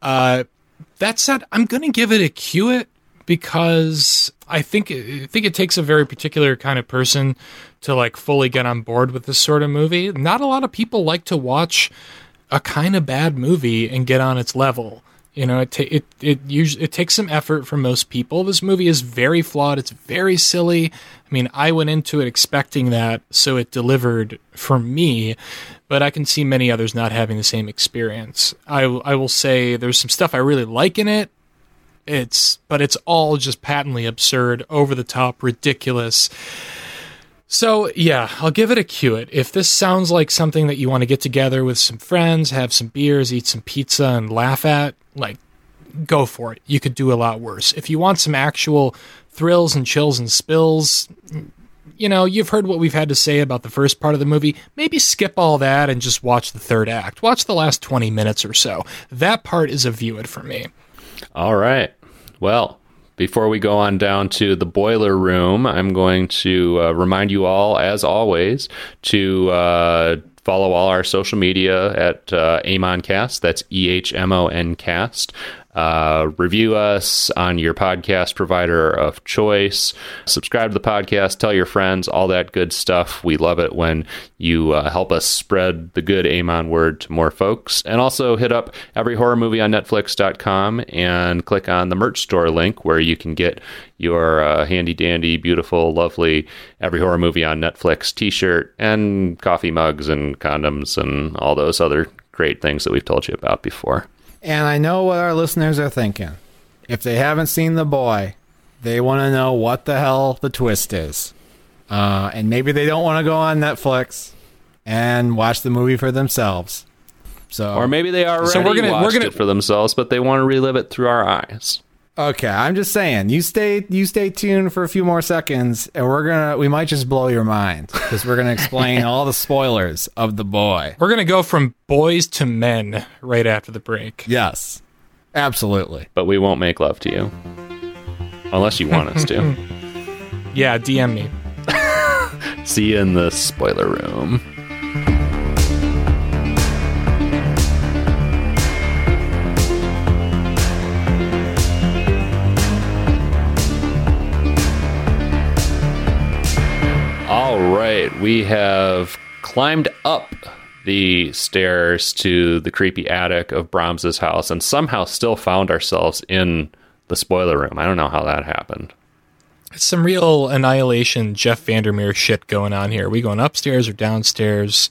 Uh, that said, I'm going to give it a cue it because I think I think it takes a very particular kind of person to like fully get on board with this sort of movie. Not a lot of people like to watch a kind of bad movie and get on its level. You know, it ta- it it usually it takes some effort from most people. This movie is very flawed. It's very silly. I mean, I went into it expecting that, so it delivered for me. But I can see many others not having the same experience. I I will say there's some stuff I really like in it. It's but it's all just patently absurd, over the top, ridiculous. So, yeah, I'll give it a cue it. If this sounds like something that you want to get together with some friends, have some beers, eat some pizza, and laugh at, like, go for it. You could do a lot worse. If you want some actual thrills and chills and spills, you know, you've heard what we've had to say about the first part of the movie. Maybe skip all that and just watch the third act. Watch the last 20 minutes or so. That part is a view it for me. All right. Well, before we go on down to the boiler room, I'm going to uh, remind you all, as always, to uh, follow all our social media at uh, EHMONcast. That's E H M O N Cast. Uh, review us on your podcast provider of choice. Subscribe to the podcast. Tell your friends. All that good stuff. We love it when you uh, help us spread the good EHMON word to more folks. And also hit up every horror movie on Netflix.com and click on the merch store link where you can get your uh, handy dandy, beautiful, lovely every horror movie on Netflix T-shirt and coffee mugs and condoms and all those other great things that we've told you about before. And I know what our listeners are thinking. If they haven't seen The Boy, they want to know what the hell the twist is. Uh, and maybe they don't want to go on Netflix and watch the movie for themselves. So, Or maybe they already So we're gonna- we're gonna- it for themselves, but they want to relive it through our eyes. Okay, I'm just saying, you stay, you stay tuned for a few more seconds, and we're gonna, we might just blow your mind because we're gonna explain all the spoilers of The Boy. We're going to go from boys to men right after the break. Yes, absolutely. But we won't make love to you. Unless you want us to. Yeah, DM me. See you in the spoiler room. All right, we have climbed up the stairs to the creepy attic of Brahms's house and somehow still found ourselves in the spoiler room. I don't know how that happened. It's some real annihilation Jeff VanderMeer shit going on here. Are we going upstairs or downstairs?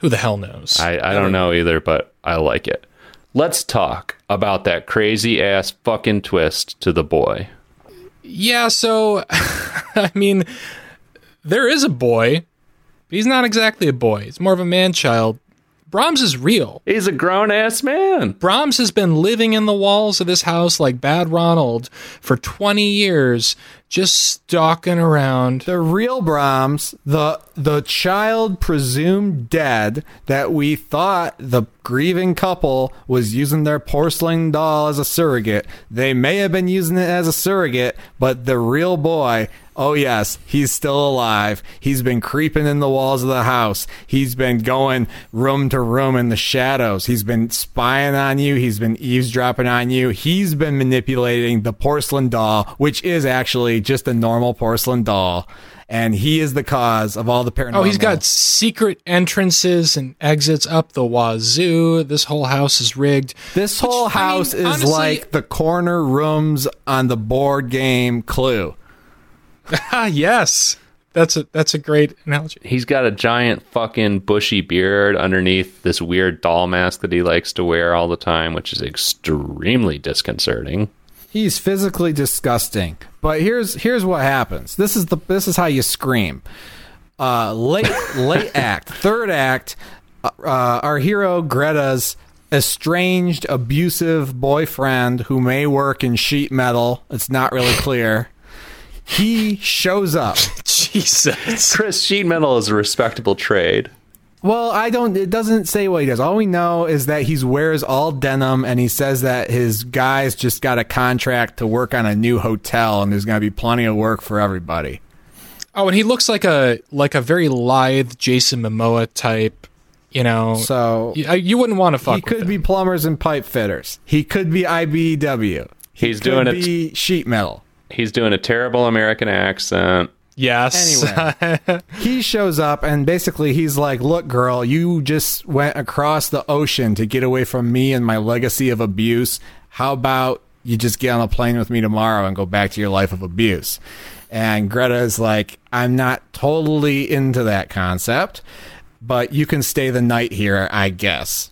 Who the hell knows? I, I don't know either, but I like it. Let's talk about that crazy ass fucking twist to the boy. yeah, so I mean, there is a boy, but he's not exactly a boy. He's more of a man child. Brahms is real. He's a grown ass man. Brahms has been living in the walls of this house like Bad Ronald for 20 years, just stalking around. The real Brahms, the the child presumed dead that we thought the grieving couple was using their porcelain doll as a surrogate. They may have been using it as a surrogate, but the real boy, oh yes, he's still alive. He's been creeping in the walls of the house. He's been going room to room in the shadows. He's been spying on you. He's been eavesdropping on you. He's been manipulating the porcelain doll, which is actually just a normal porcelain doll. And he is the cause of all the paranormal. Oh, he's got secret entrances and exits up the wazoo. This whole house is rigged. This whole I mean, house is honestly- like the corner rooms on the board game Clue. Ah, yes. That's a that's a great analogy. He's got a giant fucking bushy beard underneath this weird doll mask that he likes to wear all the time, which is extremely disconcerting. He's physically disgusting. But here's here's what happens. This is the this is how you scream. Uh, late late act, third act. Uh, uh, our hero Greta's estranged, abusive boyfriend who may work in sheet metal. It's not really clear. He shows up. Jesus. Chris, sheet metal is a respectable trade. Well, I don't. It doesn't say what he does. All we know is that he wears all denim, and he says that his guys just got a contract to work on a new hotel, and there's going to be plenty of work for everybody. Oh, and he looks like a like a very lithe Jason Momoa type. You know, So you, you wouldn't want to fuck. Him. He with could him. be plumbers and pipe fitters. He could be IBEW. He He's could doing it. be sheet metal. He's doing a terrible American accent. Yes. Anyway. he shows up and basically he's like, "Look, girl, you just went across the ocean to get away from me and my legacy of abuse. How about you just get on a plane with me tomorrow and go back to your life of abuse?" And Greta is like, "I'm not totally into that concept, but you can stay the night here, I guess."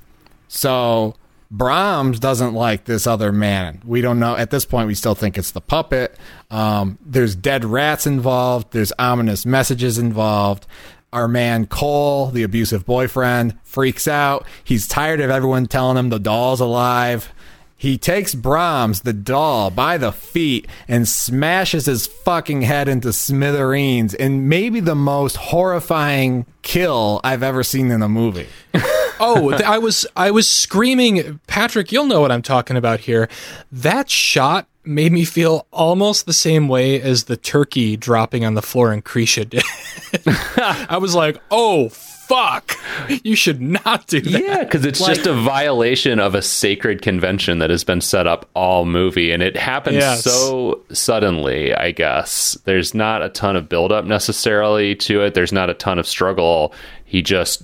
So Brahms doesn't like this other man. We don't know. At this point, we still think it's the puppet. Um, there's dead rats involved. There's ominous messages involved. Our man Cole, the abusive boyfriend, freaks out. He's tired of everyone telling him the doll's alive. He takes Brahms, the doll, by the feet and smashes his fucking head into smithereens in maybe the most horrifying kill I've ever seen in a movie. oh, I was I was screaming, Patrick. You'll know what I'm talking about here. That shot made me feel almost the same way as the turkey dropping on the floor in Krisha did. I was like, oh fuck, you should not do that. Yeah, because it's just a violation of a sacred convention that has been set up all movie, and it happens Yes. so suddenly. I guess there's not a ton of buildup necessarily to it. There's not a ton of struggle. He just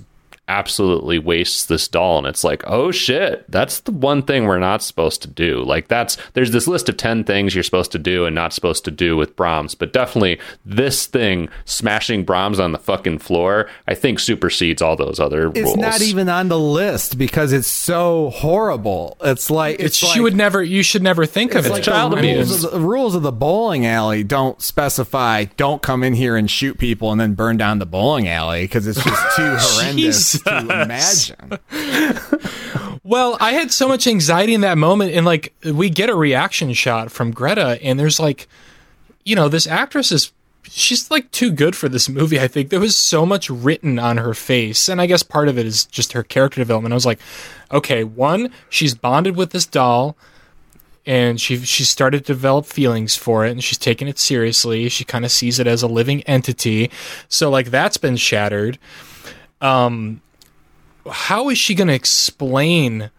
absolutely wastes this doll and it's like oh shit that's the one thing we're not supposed to do like that's there's this list of 10 things you're supposed to do and not supposed to do with brahms but definitely this thing smashing brahms on the fucking floor i think supersedes all those other rules. It's rules not even on the list because it's so horrible. It's like It's, it's, like, you would never, you should never think of it's it. like child the rules, of the, rules of the bowling alley don't specify don't come in here and shoot people and then burn down the bowling alley because it's just too horrendous to imagine. Well, I had so much anxiety in that moment, and like we get a reaction shot from Greta, and there's like, you know, this actress is she's like too good for this movie. I think there was so much written on her face, and I guess part of it is just her character development. I was like, okay, one, she's bonded with this doll. And she she started to develop feelings for it, and she's taking it seriously. She kind of sees it as a living entity, so like that's been shattered. Um, how is she going to explain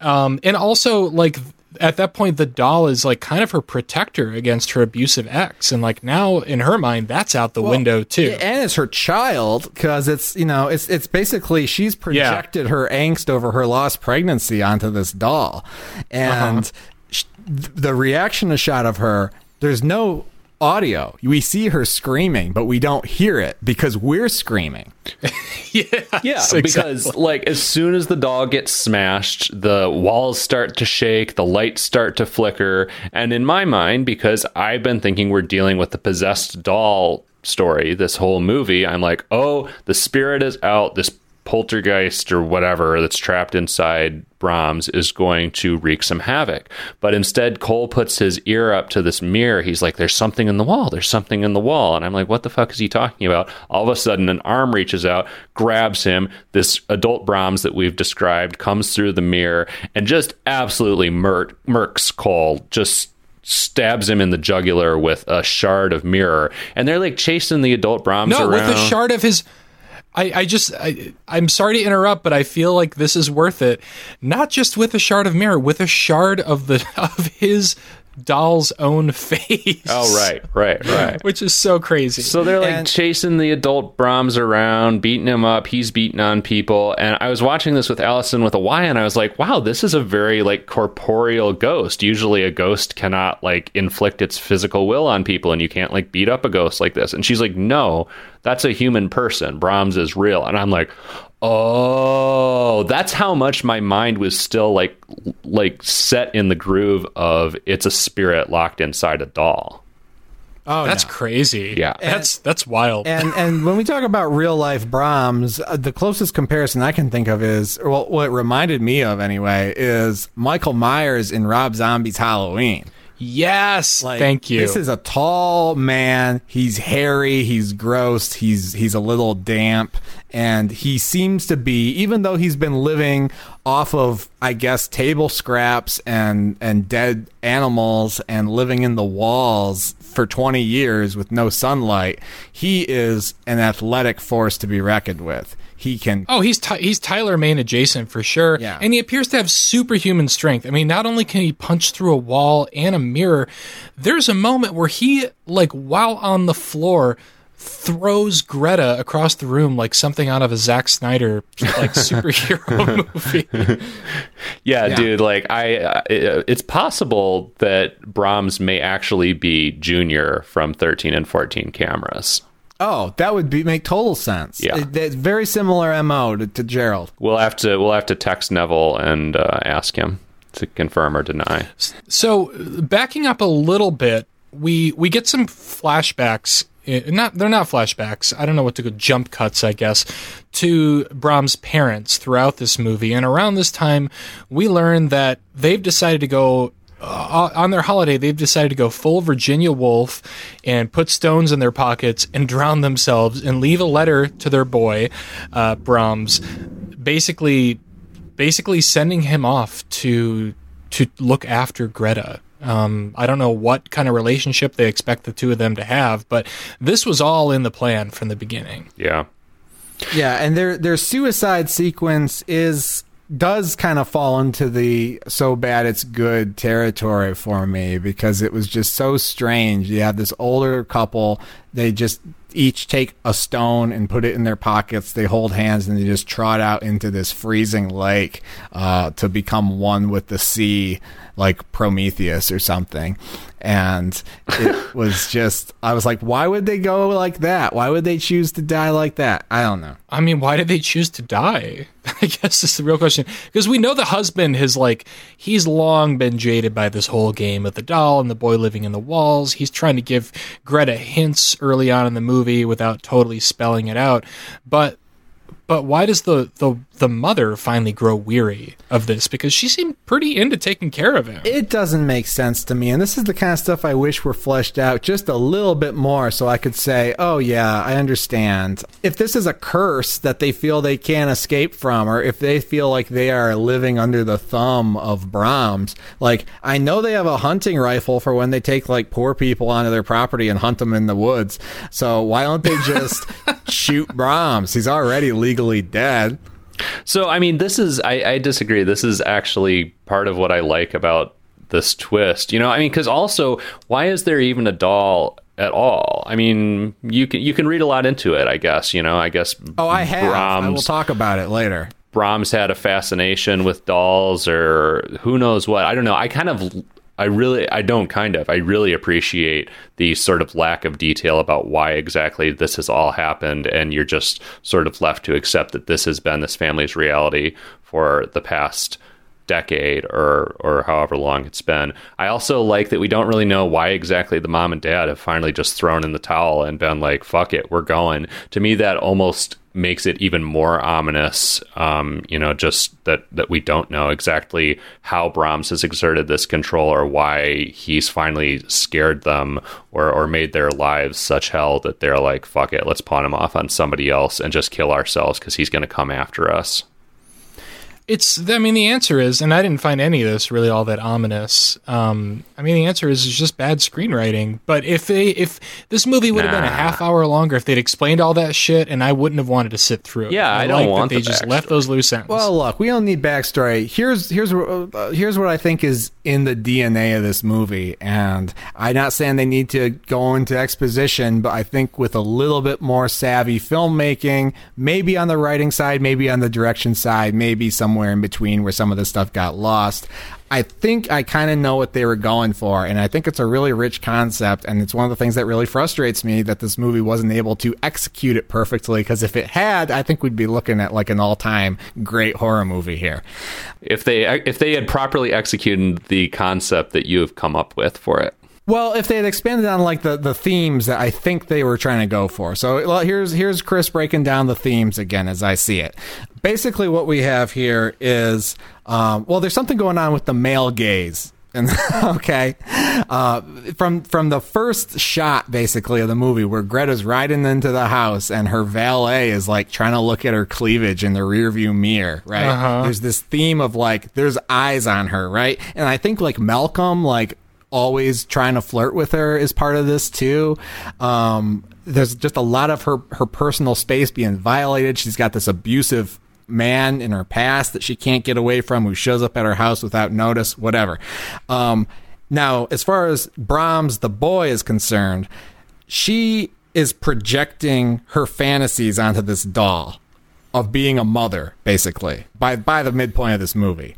um and also like at that point the doll is like kind of her protector against her abusive ex and like now in her mind that's out the window too. and it's her child because it's you know it's it's basically she's projected her angst over her lost pregnancy onto this doll, and sh- the reaction shot of her. There's no audio. We see her screaming, but we don't hear it because we're screaming. yeah Yeah, because like as soon as the doll gets smashed, the walls start to shake, the lights start to flicker, and in my mind, because I've been thinking we're dealing with the possessed doll story this whole movie, I'm like, oh, the spirit is out. This poltergeist or whatever that's trapped inside Brahms is going to wreak some havoc. But instead, Cole puts his ear up to this mirror. He's like, There's something in the wall. There's something in the wall. And I'm like, What the fuck is he talking about? All of a sudden, an arm reaches out, grabs him. This adult Brahms that we've described comes through the mirror and just absolutely mur- murks Cole. Just stabs him in the jugular with a shard of mirror. And they're like chasing the adult Brahms no around. with a shard of his I, I just I, I'm sorry to interrupt, but I feel like this is worth it. Not just with a shard of mirror, with a shard of the of his doll's own face. Oh, right, right, right. Which is so crazy. So they're like And- chasing the adult Brahms around, beating him up. He's beating on people. And I was watching this with Allison with a Y, and I was like, wow, this is a very like corporeal ghost. Usually a ghost cannot like inflict its physical will on people, and you can't like beat up a ghost like this. And she's like, no, that's a human person. Brahms is real. And I'm like, oh, that's how much my mind was still like like set in the groove of it's a spirit locked inside a doll. Oh, that's no. crazy. Yeah. That's that's wild. and and when we talk about real life Brahms, uh, the closest comparison I can think of is well, what it reminded me of anyway is Michael Myers in Rob Zombie's Halloween. Yes. Like, Thank you. This is a tall man. He's hairy. He's gross. He's he's a little damp, and he seems to be, even though he's been living off of, I guess, table scraps and and dead animals and living in the walls for 20 years with no sunlight. He is an athletic force to be reckoned with. He can Oh, he's Ty- he's Tyler Mane adjacent for sure. Yeah. And he appears to have superhuman strength. I mean, not only can he punch through a wall and a mirror, there's a moment where he like while on the floor throws Greta across the room like something out of a Zack Snyder like superhero movie. Yeah, Yeah. dude. Like I, uh, it- it's possible that Brahms may actually be Junior from thirteen and fourteen cameras. Oh, that would be make total sense. Yeah. It- it's very similar mo to, to Gerald. We'll have to we'll have to text Neville and uh, ask him to confirm or deny. So, backing up a little bit, we we get some flashbacks. eh, Not they're not flashbacks. I don't know what to go. Jump cuts, I guess, to Brahms' parents throughout this movie. And around this time, we learn that they've decided to go. Uh, on their holiday, they've decided to go full Virginia Woolf and put stones in their pockets and drown themselves and leave a letter to their boy, uh, Brahms, basically basically sending him off to to look after Greta. Um, I don't know what kind of relationship they expect the two of them to have, but this was all in the plan from the beginning. Yeah. Yeah, and their their suicide sequence is does kind of fall into the so bad it's good territory for me because it was just so strange. You have this older couple, they just each take a stone and put it in their pockets. They hold hands and they just trot out into this freezing lake uh, to become one with the sea, like Prometheus or something. And it was just, I was like, why would they go like that? Why would they choose to die like that? I don't know. I mean, why did they choose to die? I guess is the real question. Because we know the husband has like he's long been jaded by this whole game of the doll and the boy living in the walls. He's trying to give Greta hints early on in the movie without totally spelling it out. But but why does the the the mother finally grow weary of this? Because she seemed pretty into taking care of him. It doesn't make sense to me. And this is the kind of stuff I wish were fleshed out just a little bit more so I could say, oh, yeah, I understand. If this is a curse that they feel they can't escape from, or if they feel like they are living under the thumb of Brahms, like, I know they have a hunting rifle for when they take, like, poor people onto their property and hunt them in the woods. So why don't they just shoot Brahms? He's already legally dead. So I mean, this is I, I disagree. This is actually part of what I like about this twist. You know, I mean, because also, why is there even a doll at all? I mean, you can you can read a lot into it. I guess you know. I guess. Oh, I have. I will talk about it later. Brahms had a fascination with dolls, or who knows what. I don't know. I kind of. I really, I don't kind of, I really appreciate the sort of lack of detail about why exactly this has all happened. And you're just sort of left to accept that this has been this family's reality for the past decade or or however long it's been. I also like that we don't really know why exactly the mom and dad have finally just thrown in the towel and been like, "Fuck it, we're going." To me, that almost makes it even more ominous. Um, you know, just that that we don't know exactly how Brahms has exerted this control or why he's finally scared them or or made their lives such hell that they're like, "Fuck it, let's pawn him off on somebody else and just kill ourselves because he's going to come after us." It's. I mean, the answer is, and I didn't find any of this really all that ominous. Um, I mean, the answer is it's just bad screenwriting. But if they, if this movie would have been a half hour longer, if they'd explained all that shit, and I wouldn't have wanted to sit through it. Yeah, I don't like want that they the just backstory. left those loose ends. Well, look, we don't need backstory. Here's here's wh- uh, here's what I think is in the DNA of this movie, and I'm not saying they need to go into exposition, but I think with a little bit more savvy filmmaking, maybe on the writing side, maybe on the direction side, maybe somewhere in between where some of this stuff got lost. I think I kind of know what they were going for, and I think it's a really rich concept, and it's one of the things that really frustrates me that this movie wasn't able to execute it perfectly. Because if it had, I think we'd be looking at like an all-time great horror movie here. If they if they had properly executed the concept that you have come up with for it. Well, if they had expanded on like the, the themes that I think they were trying to go for. So well, here's here's Chris breaking down the themes again as I see it. Basically, what we have here is um, well, there's something going on with the male gaze. And okay, uh, from from the first shot, basically of the movie, where Greta's riding into the house and her valet is like trying to look at her cleavage in the rearview mirror, right? Uh-huh. There's this theme of like there's eyes on her, right? And I think like Malcolm, like always trying to flirt with her is part of this too. Um, there's just a lot of her her personal space being violated. She's got this abusive man in her past that she can't get away from who shows up at her house without notice, whatever. Um, now, as far as Brahms, the boy, is concerned, she is projecting her fantasies onto this doll of being a mother, basically, by by the midpoint of this movie.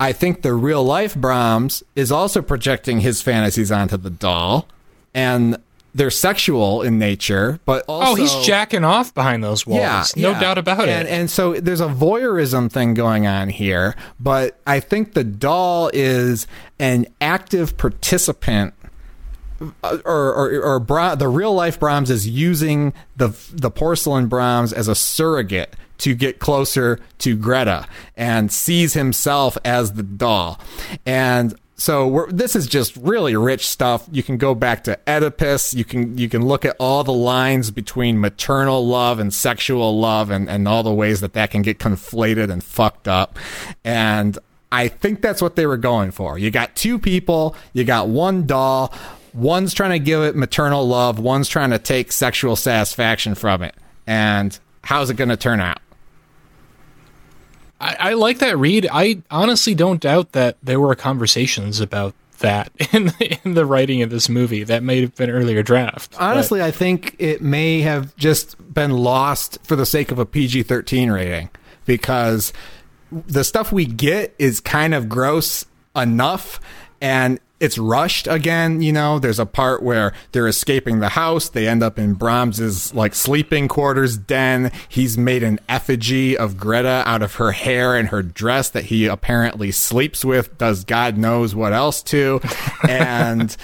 I think the real life Brahms is also projecting his fantasies onto the doll, and they're sexual in nature, but also oh, he's jacking off behind those walls. Yeah, no yeah. doubt about and, it. And so there's a voyeurism thing going on here, but I think the doll is an active participant uh, or or, or Bra- the real life Brahms is using the the porcelain Brahms as a surrogate to get closer to Greta and sees himself as the doll. And so this is just really rich stuff. You can go back to Oedipus. You can you can look at all the lines between maternal love and sexual love, and and all the ways that that can get conflated and fucked up. And I think that's what they were going for. You got two people, you got one doll. One's trying to give it maternal love, one's trying to take sexual satisfaction from it. And how's it going to turn out? I, I like that read. I honestly don't doubt that there were conversations about that in the, in the writing of this movie. That may have been earlier draft. but- Honestly, I think it may have just been lost for the sake of a PG 13 rating because the stuff we get is kind of gross enough and it's rushed again. You know, there's a part where they're escaping the house. They end up in Brahms's like sleeping quarters den. He's made an effigy of Greta out of her hair and her dress that he apparently sleeps with, does God knows what else to. And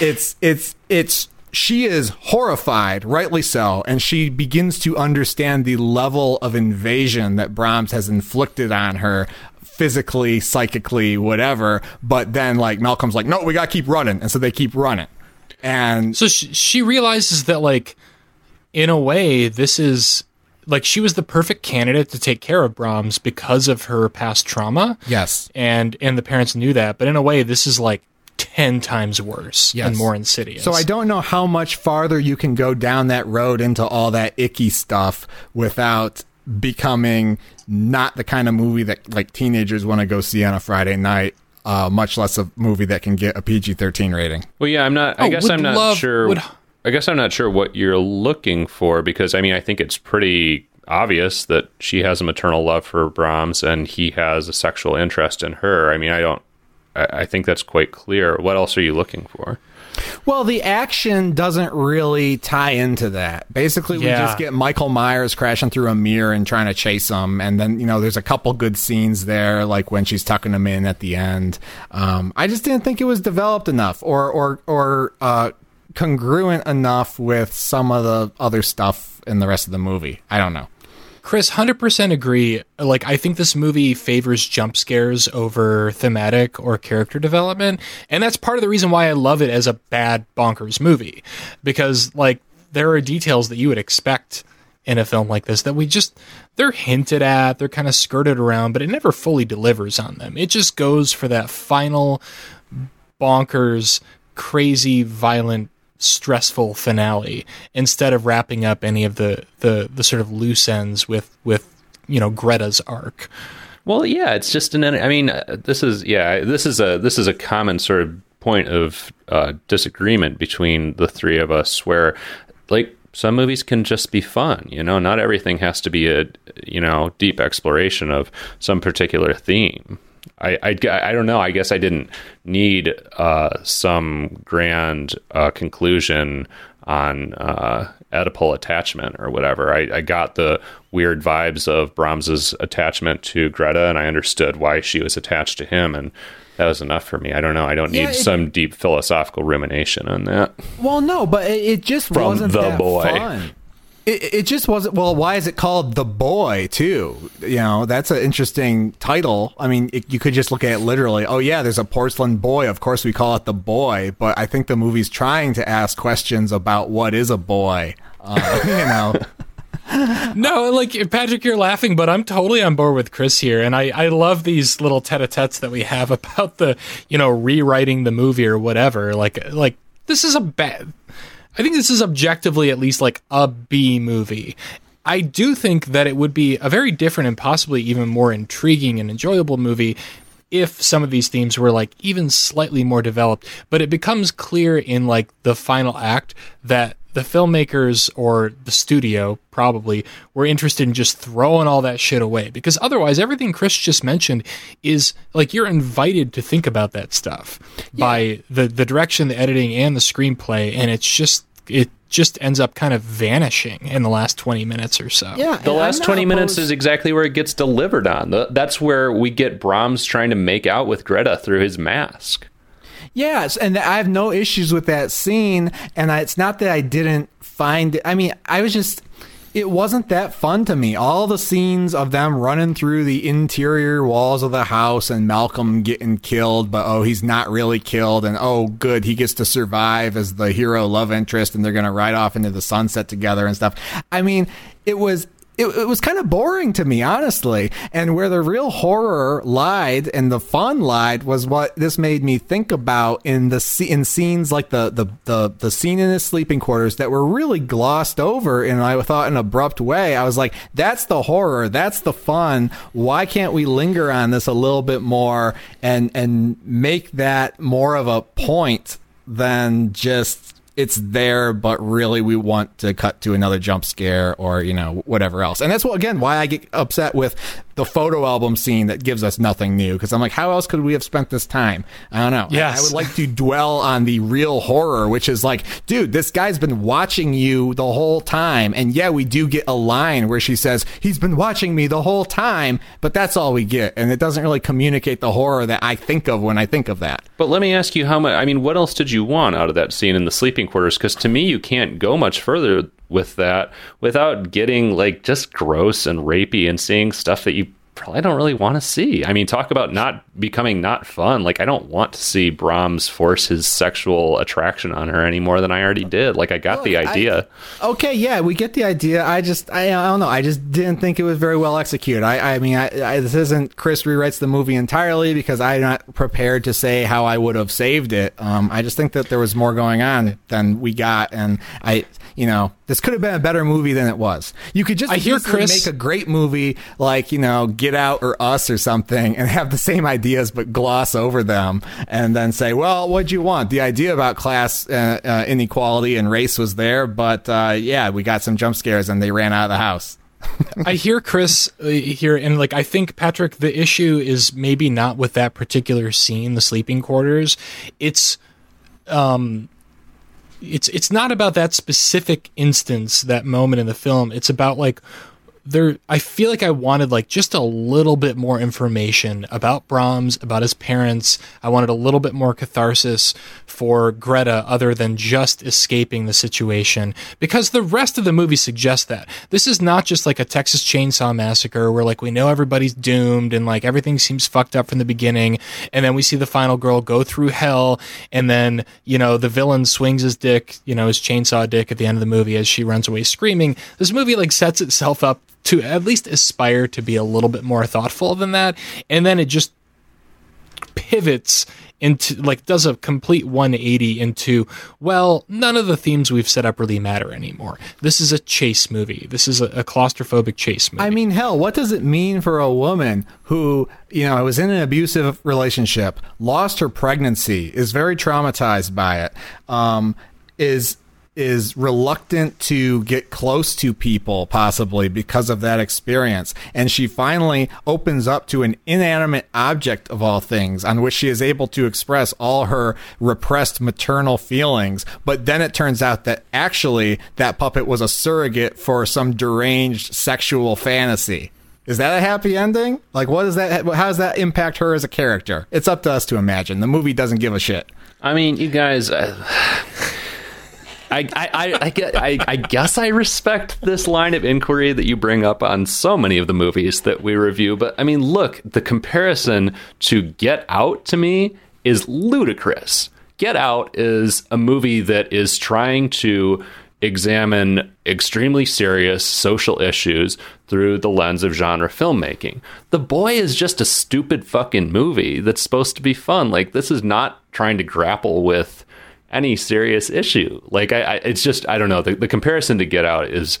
it's, it's, it's, she is horrified, rightly so, and she begins to understand the level of invasion that Brahms has inflicted on her physically, psychically, whatever. But then, like, Malcolm's like, no, we gotta keep running. And so they keep running. And So she, she realizes that, like, in a way, this is like she was the perfect candidate to take care of Brahms because of her past trauma. yes, and and the parents knew that. But in a way, this is like ten times worse Yes. and more insidious. So I don't know how much farther you can go down that road into all that icky stuff without becoming not the kind of movie that like teenagers want to go see on a Friday night. Uh, much less a movie that can get a PG-13 rating. Well, yeah, I'm not. I Oh, guess I'm not love- sure. would- I guess I'm not sure what you're looking for because I mean I think it's pretty obvious that she has a maternal love for Brahms and he has a sexual interest in her. I mean I don't. I, I think that's quite clear. What else are you looking for? Well, the action doesn't really tie into that. Basically, we just get Michael Myers crashing through a mirror and trying to chase him, and then you know there's a couple good scenes there, like when she's tucking him in at the end. Um, I just didn't think it was developed enough, or or or uh, congruent enough with some of the other stuff in the rest of the movie. I don't know. Chris, hundred percent agree. Like I think this movie favors jump scares over thematic or character development, and that's part of the reason why I love it as a bad bonkers movie, because like there are details that you would expect in a film like this that we just they're hinted at, they're kind of skirted around, but it never fully delivers on them. It just goes for that final bonkers, crazy, violent, stressful finale instead of wrapping up any of the the the sort of loose ends with with you know Greta's arc. Well, yeah, it's just an. I mean, uh, this is yeah, this is a this is a common sort of point of uh, disagreement between the three of us, where like some movies can just be fun. You know, not everything has to be a you know deep exploration of some particular theme. I, I, I don't know. I guess I didn't need uh, some grand uh, conclusion on uh, Oedipal attachment or whatever. I, I, got the weird vibes of Brahms's attachment to Greta, and I understood why she was attached to him, and that was enough for me. I don't know. I don't need it, some deep philosophical rumination on that. Well, no, but it, it just From wasn't the that boy. fun. It, it just wasn't. Well, why is it called the boy too? You know, that's an interesting title. I mean, it, you could just look at it literally. Oh yeah, there's a porcelain boy. Of course, we call it the boy. But I think the movie's trying to ask questions about what is a boy. Uh, you know. no, like Patrick, you're laughing, but I'm totally on board with Chris here, and I I love these little tete-a-tetes that we have about the you know rewriting the movie or whatever. Like like this is a bad. I think this is objectively at least like a B movie. I do think that it would be a very different and possibly even more intriguing and enjoyable movie if some of these themes were like even slightly more developed. But it becomes clear in like the final act that the filmmakers or the studio probably were interested in just throwing all that shit away because otherwise everything Chris just mentioned is like you're invited to think about that stuff yeah. by the the direction, the editing and the screenplay and it's just it just ends up kind of vanishing in the last 20 minutes or so. Yeah. The last 20 opposed- minutes is exactly where it gets delivered on. That's where we get Brahms trying to make out with Greta through his mask. Yes, and I have no issues with that scene. And I, it's not that I didn't find it. I mean, I was just. It wasn't that fun to me. All the scenes of them running through the interior walls of the house and Malcolm getting killed, but oh, he's not really killed. And oh, good, he gets to survive as the hero love interest and they're going to ride off into the sunset together and stuff. I mean, it was it, it, was kind of boring to me, honestly. And where the real horror lied and the fun lied was what this made me think about in the in scenes like the the the, the scene in his sleeping quarters that were really glossed over in I thought an abrupt way. I was like, that's the horror, that's the fun. Why can't we linger on this a little bit more and and make that more of a point than just it's there, but really we want to cut to another jump scare or, you know, whatever else. And that's what, again, why I get upset with the photo album scene that gives us nothing new. Cause I'm like, how else could we have spent this time? I don't know. Yes. I, I would like to dwell on the real horror, which is like, dude, this guy's been watching you the whole time. And yeah, we do get a line where she says, he's been watching me the whole time, but that's all we get. And it doesn't really communicate the horror that I think of when I think of that. But let me ask you how much, I mean, what else did you want out of that scene in the sleeping quarters? Because to me, you can't go much further with that without getting like just gross and rapey and seeing stuff that you probably don't really want to see. I mean, talk about not becoming not fun. Like, I don't want to see Brahms force his sexual attraction on her any more than I already did. Like, I got Look, the idea. I, okay, yeah, we get the idea. I just, I, I, don't know. I just didn't think it was very well executed. I, I mean, I, I, this isn't Chris rewrites the movie entirely because I'm not prepared to say how I would have saved it. Um, I just think that there was more going on than we got, and I you know, this could have been a better movie than it was. You could just I hear Chris make a great movie like you know Get Out or Us or something, and have the same ideas but gloss over them, and then say, well, what'd you want? The idea about class uh, uh, inequality and race was there, but uh, yeah, we got some jump scares and they ran out of the house. I hear Chris uh, here, and like I think Patrick, the issue is maybe not with that particular scene, the sleeping quarters. It's um it's it's not about that specific instance, that moment in the film. It's about like there I feel like I wanted like just a little bit more information about Brahms, about his parents. I wanted a little bit more catharsis for Greta other than just escaping the situation because the rest of the movie suggests that. This is not just like a Texas Chainsaw Massacre where like we know everybody's doomed and like everything seems fucked up from the beginning and then we see the final girl go through hell and then, you know, the villain swings his dick, you know, his chainsaw dick at the end of the movie as she runs away screaming. This movie like sets itself up to at least aspire to be a little bit more thoughtful than that. And then it just pivots into like does a complete 180 into well none of the themes we've set up really matter anymore. This is a chase movie. This is a, a, claustrophobic chase movie. I mean hell what does it mean for a woman who you know was in an abusive relationship lost her pregnancy is very traumatized by it um, is is reluctant to get close to people possibly because of that experience and she finally opens up to an inanimate object of all things on which she is able to express all her repressed maternal feelings but then it turns out that actually that puppet was a surrogate for some deranged sexual fantasy is that a happy ending? Like, what does that? How does that impact her as a character? It's up to us to imagine. The movie doesn't give a shit. I mean, you guys. Uh, I, I, I, I, I guess I respect this line of inquiry that you bring up on so many of the movies that we review. But I mean, look, the comparison to Get Out to me is ludicrous. Get Out is a movie that is trying to examine extremely serious social issues through the lens of genre filmmaking. The Boy is just a stupid fucking movie that's supposed to be fun. Like, this is not trying to grapple with any serious issue. Like I, I it's just I don't know. The, the comparison to Get Out is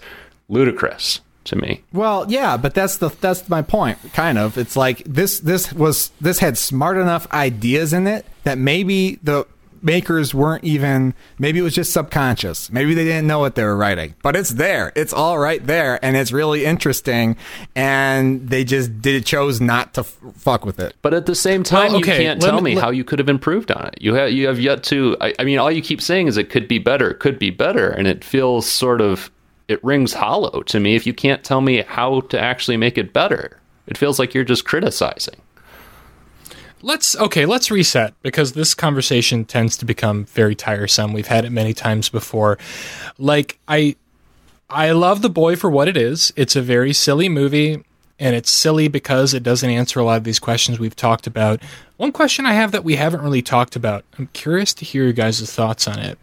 ludicrous to me. Well, yeah, but that's the that's my point. Kind of. It's like this this was this had smart enough ideas in it that maybe the makers weren't even maybe it was just subconscious. Maybe they didn't know what they were writing but it's there. It's all right there and it's really interesting and they just did chose not to f- fuck with it. But at the same time well, okay, you can't tell me, me how you could have improved on it. You have you have yet to I, I mean all you keep saying is it could be better it could be better and it feels sort of it rings hollow to me if you can't tell me how to actually make it better. It feels like you're just criticizing let's okay let's reset because this conversation tends to become very tiresome. We've had it many times before. Like i i love the boy for what it is. It's a very silly movie and it's silly because it doesn't answer a lot of these questions we've talked about. One question i have that we haven't really talked about i'm curious to hear your guys' thoughts on it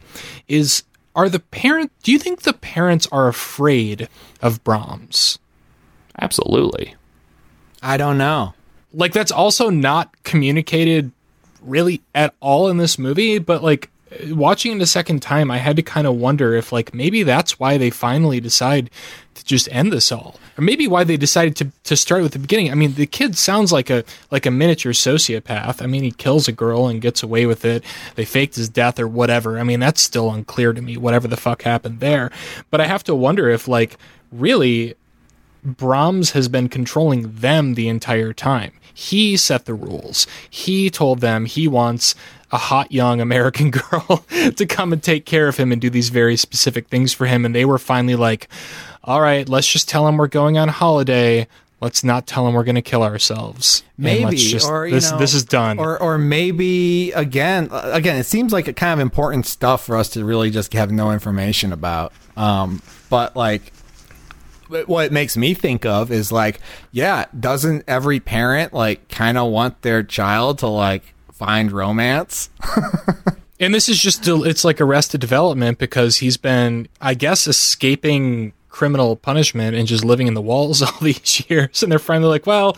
is are the parent do you think the parents are afraid of brahms? Absolutely. I don't know like that's also not communicated really at all in this movie, but like watching it a second time, I had to kind of wonder if like maybe that's why they finally decide to just end this all, or maybe why they decided to to start with the beginning. I mean, the kid sounds like a like a miniature sociopath. I mean, he kills a girl and gets away with it. They faked his death or whatever. I mean, that's still unclear to me. Whatever the fuck happened there, but I have to wonder if like really Brahms has been controlling them the entire time. He set the rules. He told them he wants a hot young American girl to come and take care of him and do these very specific things for him. And they were finally like, all right, let's just tell him we're going on holiday. Let's not tell him we're going to kill ourselves. Maybe, just, or this, know, this is done. Or, or maybe again, again, it seems like a kind of important stuff for us to really just have no information about. Um, but like, what it makes me think of is like, yeah, doesn't every parent like kind of want their child to like find romance? and this is just it's like arrested development because he's been, I guess, escaping criminal punishment and just living in the walls all these years, and they're finally like, well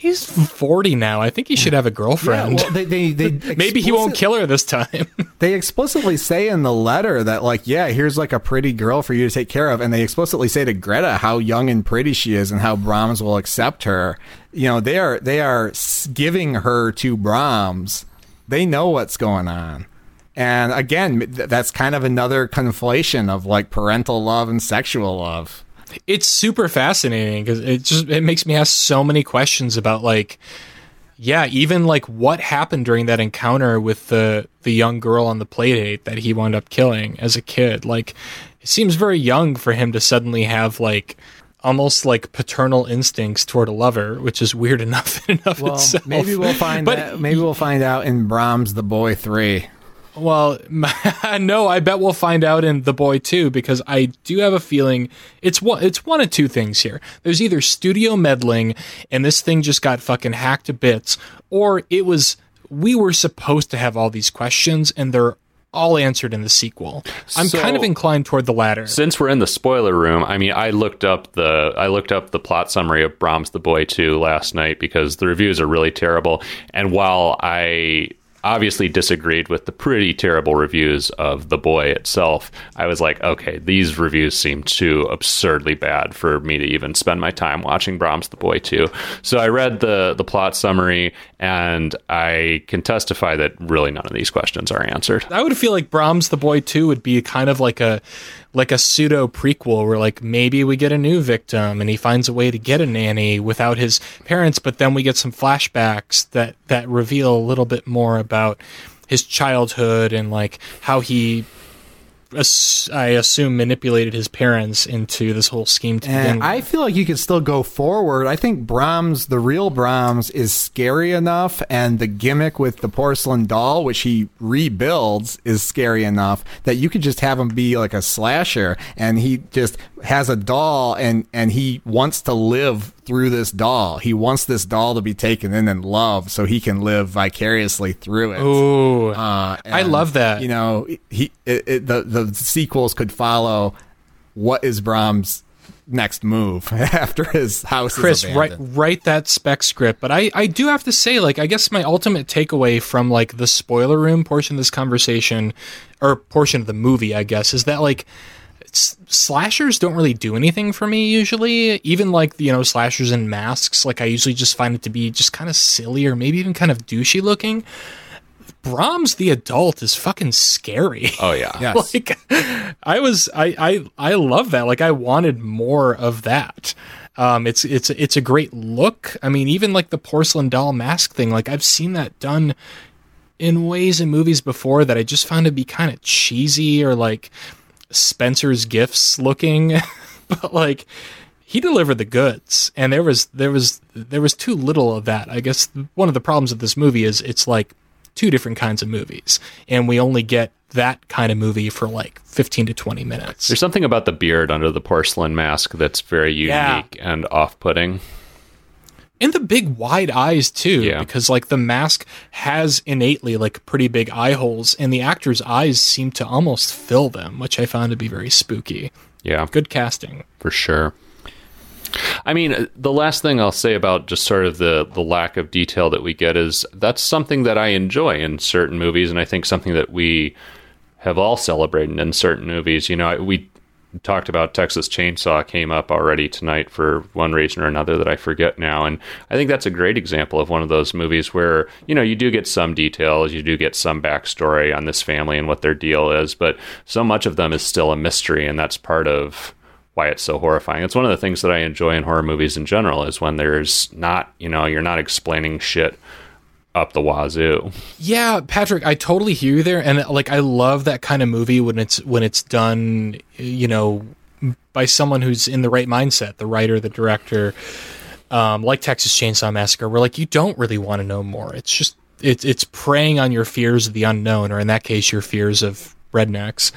He's 40 now. I think he should have a girlfriend. Yeah, well, they, they, they Maybe he won't kill her this time. They explicitly say in the letter that, like, yeah, here's like a pretty girl for you to take care of. And they explicitly say to Greta how young and pretty she is and how Brahms will accept her. You know, they are, they are giving her to Brahms. They know what's going on. And again, that's kind of another conflation of like parental love and sexual love it's super fascinating because it just it makes me ask so many questions about like yeah even like what happened during that encounter with the the young girl on the playdate that he wound up killing as a kid like it seems very young for him to suddenly have like almost like paternal instincts toward a lover, which is weird enough of Well, itself. maybe we'll find But- that. Maybe we'll find out in Brahms the Boy Three. Well, no, I bet we'll find out in The Boy too, because I do have a feeling it's one it's one of two things here. There's either studio meddling and this thing just got fucking hacked to bits, or it was we were supposed to have all these questions and they're all answered in the sequel. I'm So- kind of inclined toward the latter. Since we're in the spoiler room, I mean, I looked up the I looked up the plot summary of Brahms the Boy 2 last night because the reviews are really terrible. And while I obviously disagreed with the pretty terrible reviews of the boy itself, I was like, okay, these reviews seem too absurdly bad for me to even spend my time watching Brahms the Boy 2. So I read the the plot summary and I can testify that really none of these questions are answered. I would feel like Brahms the Boy 2 would be kind of like a like a pseudo prequel where like maybe we get a new victim and he finds a way to get a nanny without his parents, but then we get some flashbacks that that reveal a little bit more about his childhood and like how he I assume manipulated his parents into this whole scheme to eh, begin And with. I feel like you could still go forward. I think Brahms, the real Brahms, is scary enough, and the gimmick with the porcelain doll, which he rebuilds, is scary enough that you could just have him be like a slasher, and he just has a doll, and and he wants to live through this doll. He wants this doll to be taken in and loved, so he can live vicariously through it. Ooh. Uh, I love that. You know, he it, it, the the sequels could follow. What is Brahms' next move after his house Chris, is write write that spec script. But I, I do have to say, like, I guess my ultimate takeaway from like the spoiler room portion of this conversation, or portion of the movie, I guess, is that like slashers don't really do anything for me usually. Even like you know slashers in masks, like I usually just find it to be just kind of silly or maybe even kind of douchey looking. Brahms the adult is fucking scary. Oh yeah. Yes. like I was I I I love that. Like I wanted more of that. Um it's it's it's a great look. I mean even like the porcelain doll mask thing, like I've seen that done in ways in movies before that I just found to be kind of cheesy or like Spencer's gifts looking. but like he delivered the goods and there was there was there was too little of that. I guess one of the problems of this movie is it's like two different kinds of movies and we only get that kind of movie for like 15 to 20 minutes. There's something about the beard under the porcelain mask that's very unique Yeah. and off-putting. And the big wide eyes too Yeah. because like the mask has innately like pretty big eye holes and the actor's eyes seem to almost fill them which i found to be very spooky Yeah, good casting for sure. I mean, the last thing I'll say about just sort of the the lack of detail that we get is that's something that I enjoy in certain movies, and I think something that we have all celebrated in certain movies. You know, we talked about Texas Chainsaw came up already tonight for one reason or another that I forget now, and I think that's a great example of one of those movies where you know you do get some details, you do get some backstory on this family and what their deal is, but so much of them is still a mystery, and that's part of why it's so horrifying. It's one of the things that I enjoy in horror movies in general is when there's not, you know, you're not explaining shit up the wazoo. yeah patrick i totally hear you there and like i love that kind of movie when it's when it's done you know by someone who's in the right mindset the writer the director. Um, like texas chainsaw massacre where like you don't really want to know more. It's just it's it's preying on your fears of the unknown or in that case your fears of rednecks.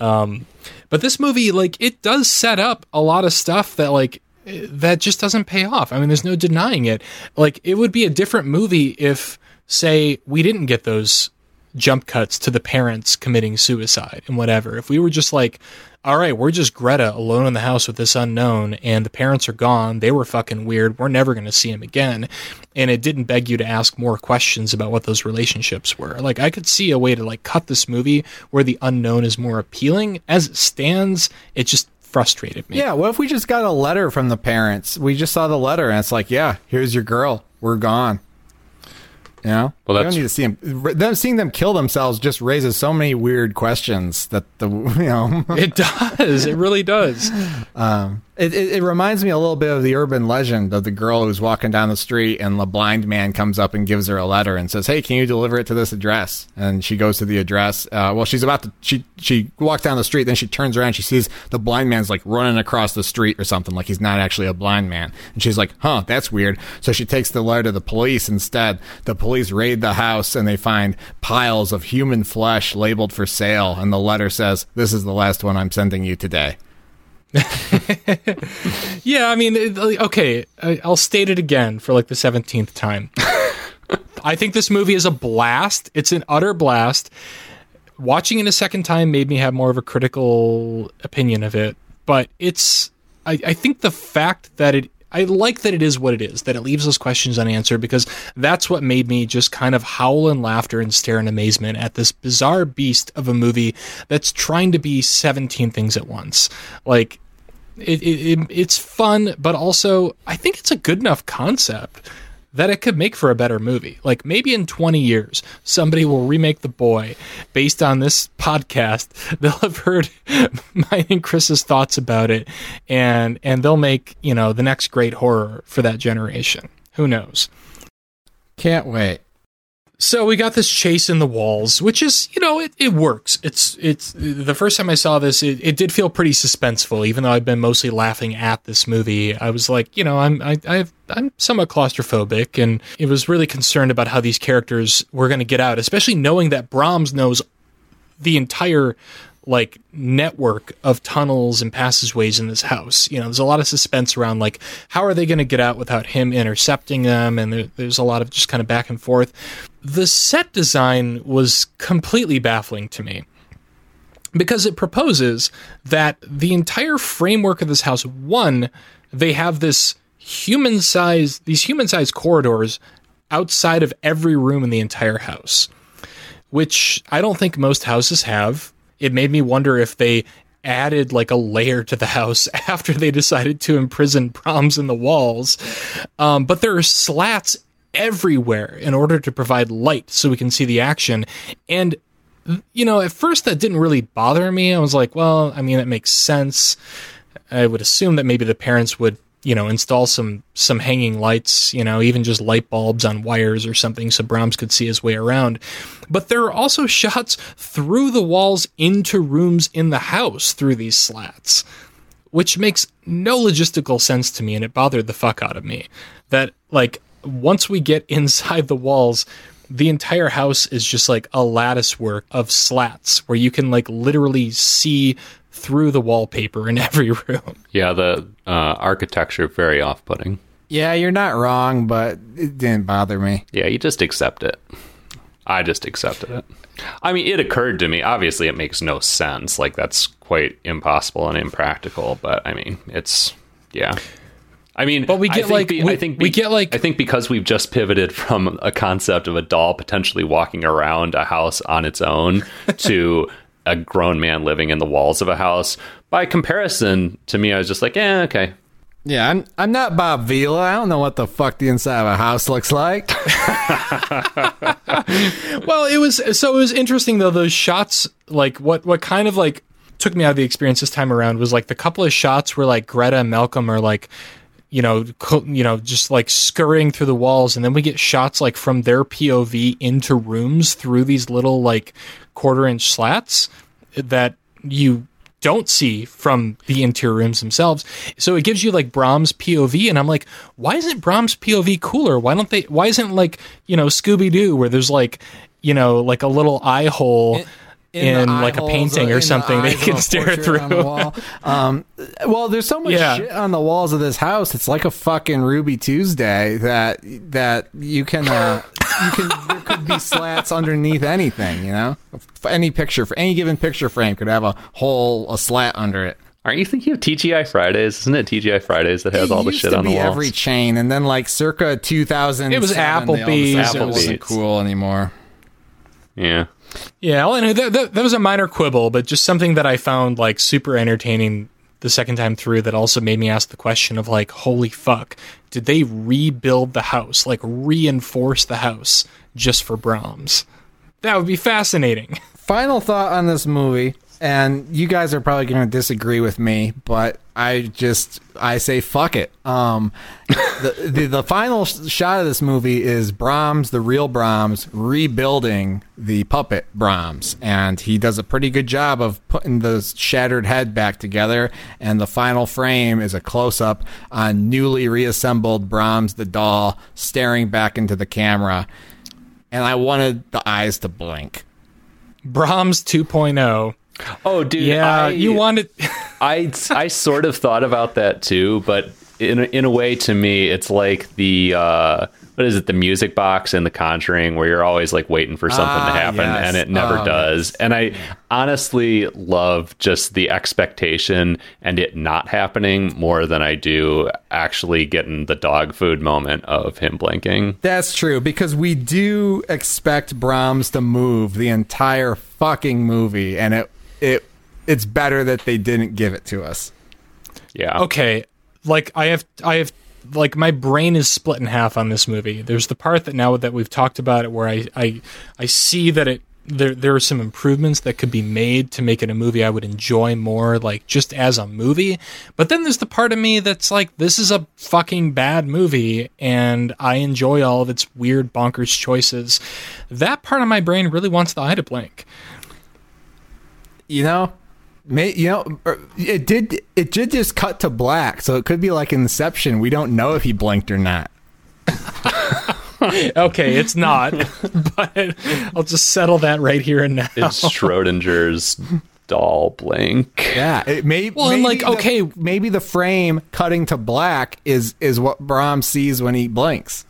Um, but this movie like it does set up a lot of stuff that like that just doesn't pay off i mean there's no denying it like it would be a different movie if say we didn't get those jump cuts to the parents committing suicide and whatever. If we were just like, all right, we're just Greta alone in the house with this unknown and the parents are gone, they were fucking weird, we're never going to see him again. And it didn't beg you to ask more questions about what those relationships were. Like, I could see a way to like cut this movie where the unknown is more appealing. As it stands, it just frustrated me. Yeah, what if we just got a letter from the parents? We just saw the letter and it's like, yeah, here's your girl. We're gone. You know? Well, we that's- don't need to see them. Them seeing them kill themselves just raises so many weird questions that the you know. It does. It really does. Um, It, it, it reminds me a little bit of the urban legend of the girl who's walking down the street and the blind man comes up and gives her a letter and says, "Hey, can you deliver it to this address?" And she goes to the address. Uh, well, she's about to she she walks down the street, then she turns around, she sees the blind man's like running across the street or something, like he's not actually a blind man, and she's like, "Huh, that's weird." So she takes the letter to the police instead. The police raid the house and they find piles of human flesh labeled for sale, and the letter says, "This is the last one I'm sending you today." yeah, I mean, okay, I- I'll state it again for like the 17th time. I think this movie is a blast. It's an utter blast. Watching it a second time made me have more of a critical opinion of it, but it's, I, I think the fact that it, I like that it is what it is, that it leaves those questions unanswered because that's what made me just kind of howl in laughter and stare in amazement at this bizarre beast of a movie that's trying to be 17 things at once. Like, it, it, it it's fun, but also I think it's a good enough concept that it could make for a better movie. Like maybe in 20 years, somebody will remake The Boy based on this podcast. They'll have heard mine and Chris's thoughts about it, and and they'll make you know the next great horror for that generation. Who knows? Can't wait. So we got this chase in the walls, which is, you know, it, it works. It's it's the first time I saw this, it, it did feel pretty suspenseful, even though I've been mostly laughing at this movie. I was like, you know, I'm I I've, I'm somewhat claustrophobic, and it was really concerned about how these characters were going to get out, especially knowing that Brahms knows the entire like network of tunnels and passageways in this house. You know, there's a lot of suspense around like how are they going to get out without him intercepting them, and there, there's a lot of just kind of back and forth. The set design was completely baffling to me because it proposes that the entire framework of this house one they have this human size these human sized corridors outside of every room in the entire house which I don't think most houses have. It made me wonder if they added like a layer to the house after they decided to imprison Brahms in the walls. Um, but there are slats everywhere in order to provide light so we can see the action. And, you know, at first that didn't really bother me. I was like, well, I mean, that makes sense. I would assume that maybe the parents would you know install some some hanging lights you know even just light bulbs on wires or something so Brahms could see his way around. But there are also shots through the walls into rooms in the house through these slats which makes no logistical sense to me and it bothered the fuck out of me that like once we get inside the walls the entire house is just like a lattice work of slats where you can like literally see through the wallpaper in every room. Yeah, the uh, architecture very off-putting. Yeah, you're not wrong, but it didn't bother me. Yeah, you just accept it. I just accepted it. I mean, it occurred to me. Obviously, it makes no sense. Like that's quite impossible and impractical. But I mean, it's yeah. I mean, But we get, like- be- we- I think we get, like- I think because we've just pivoted from a concept of a doll potentially walking around a house on its own to a grown man living in the walls of a house. By comparison, to me, I was just like, yeah, okay, Yeah, I'm I'm not Bob Vila. I don't know what the fuck the inside of a house looks like. Well, it was so it was interesting though those shots like what what kind of like took me out of the experience this time around was like the couple of shots where like Greta and Malcolm are like you know co- you know just like scurrying through the walls and then we get shots like from their POV into rooms through these little like quarter inch slats that you don't see from the interior rooms themselves. So it gives you like Brahms POV, and I'm like, why isn't Brahms POV cooler? Why don't they? Why isn't like you know Scooby Doo where there's like you know like a little eye hole in, the like a painting uh, in or the something they eyes can stare portrait on the through? wall. Um, well, there's so much Yeah. shit on the walls of this house. It's like a fucking Ruby Tuesday that that you can uh, you can there could be slats underneath anything. You know, any picture for any given picture frame could have a hole a slat under it. Aren't you thinking of TGI Fridays? Isn't it TGI Fridays that has It all the shit to on the be walls? every chain, and then like circa 2000, It was Applebee's, It wasn't cool anymore. Yeah. Yeah, well, that, that, that was a minor quibble, but just something that I found like super entertaining the second time through that also made me ask the question of like, holy fuck, did they rebuild the house, like reinforce the house just for Brahms? That would be fascinating. Final thought on this movie. And you guys are probably going to disagree with me, but I just I say fuck it. Um, the, the the final shot of this movie is Brahms, the real Brahms, rebuilding the puppet Brahms, and he does a pretty good job of putting the shattered head back together. And the final frame is a close up on newly reassembled Brahms, the doll, staring back into the camera. And I wanted the eyes to blink. Brahms 2.0. Oh, dude. Yeah, I, you wanted. I I sort of thought about that too, but in a, in a way, to me, it's like the uh, what is it? The music box in The Conjuring, where you're always like waiting for something Ah, to happen, yes. and it never Oh, does. And I honestly love just the expectation and it not happening more than I do actually getting the dog food moment of him blinking. That's true because we do expect Brahms to move the entire fucking movie, and it it it's better that they didn't give it to us. Yeah. okay like i have i have like my brain is split in half on this movie there's the part that now that we've talked about it where i i i see that it there there are some improvements that could be made to make it a movie i would enjoy more like just as a movie but then there's the part of me that's like this is a fucking bad movie and i enjoy all of its weird bonkers choices that part of my brain really wants the eye to blink You know, may you know er, it did it did just cut to black, so it could be like Inception. We don't know if he blinked or not. okay it's not but i'll just settle that right here and now It's Schrodinger's doll blink. Yeah, it may. Well, and, maybe like, the- okay- maybe the frame cutting to black is is what Brahms sees when he blinks.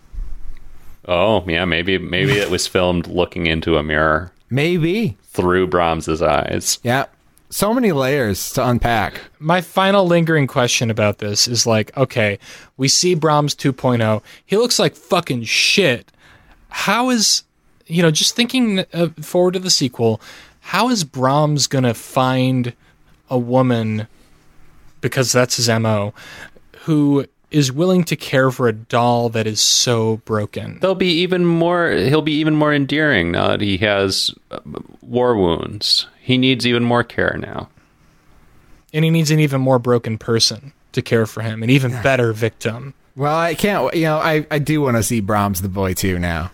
Oh, yeah, maybe maybe it was filmed looking into a mirror Maybe. through Brahms's eyes. Yeah. So many layers to unpack. my final lingering question about this is like, okay, we see Brahms 2.0. He looks like fucking shit. How is, you know, just thinking uh, forward to the sequel, how is Brahms going to find a woman, because that's his MO, who is willing to care for a doll that is so broken? They'll be even more. He'll be even more endearing now that he has uh, war wounds. He needs even more care now. And he needs an even more broken person to care for him, an even better victim. Well, I can't. You know, I I do want to see Brahms the boy too now.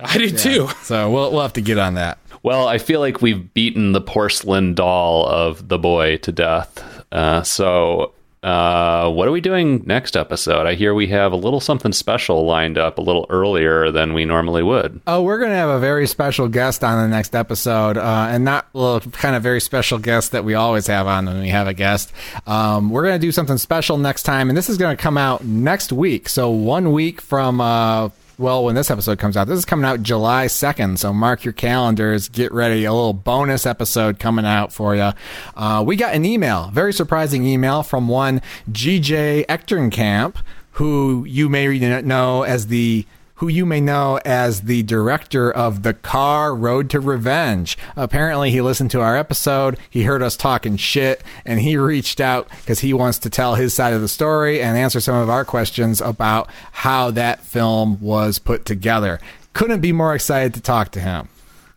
I do too. So we'll we'll have to get on that. Well, I feel like we've beaten the porcelain doll of the boy to death. Uh, so, uh, what are we doing next episode? I hear we have a little something special lined up a little earlier than we normally would. Oh, we're gonna have a very special guest on the next episode, uh, and not well, kind of very special guest that we always have on when we have a guest. Um, we're gonna do something special next time, and this is gonna come out next week. So one week from. Uh, well, when this episode comes out, this is coming out July 2nd. So mark your calendars. Get ready. A little bonus episode coming out for you. Uh, we got an email, very surprising email from one GJ Echternkamp, who you may know as the who you may know as the director of the car Road to Revenge. Apparently, he listened to our episode, he heard us talking shit, and he reached out because he wants to tell his side of the story and answer some of our questions about how that film was put together. Couldn't be more excited to talk to him.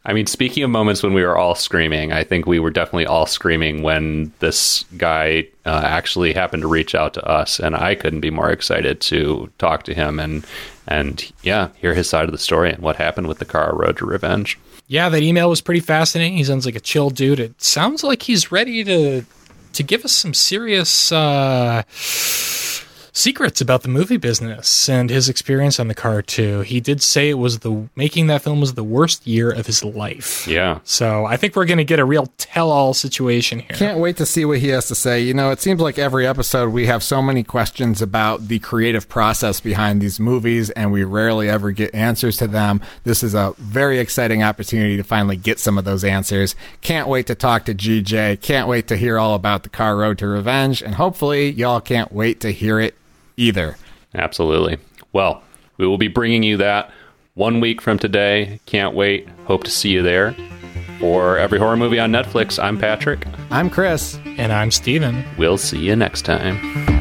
I mean, speaking of moments when we were all screaming, I think we were definitely all screaming when this guy uh, actually happened to reach out to us, and I couldn't be more excited to talk to him and and yeah, hear his side of the story and what happened with the car Road to Revenge. Yeah, that email was pretty fascinating. He sounds like a chill dude. It sounds like he's ready to to give us some serious uh, secrets about the movie business and his experience on the car too. He did say it was the making that film was the worst year of his life. Yeah, So I think we're going to get a real tell-all situation here. Can't wait to see what he has to say. You know, it seems like every episode we have so many questions about the creative process behind these movies, and we rarely ever get answers to them. This is a very exciting opportunity to finally get some of those answers. Can't wait to talk to GJ. Can't wait to hear all about the car road to revenge, and hopefully, y'all can't wait to hear it either. absolutely. Well, we will be bringing you that one week from today. Can't wait. Hope to see you there. For every horror movie on Netflix, I'm Patrick. I'm Chris. And I'm Steven. We'll see you next time.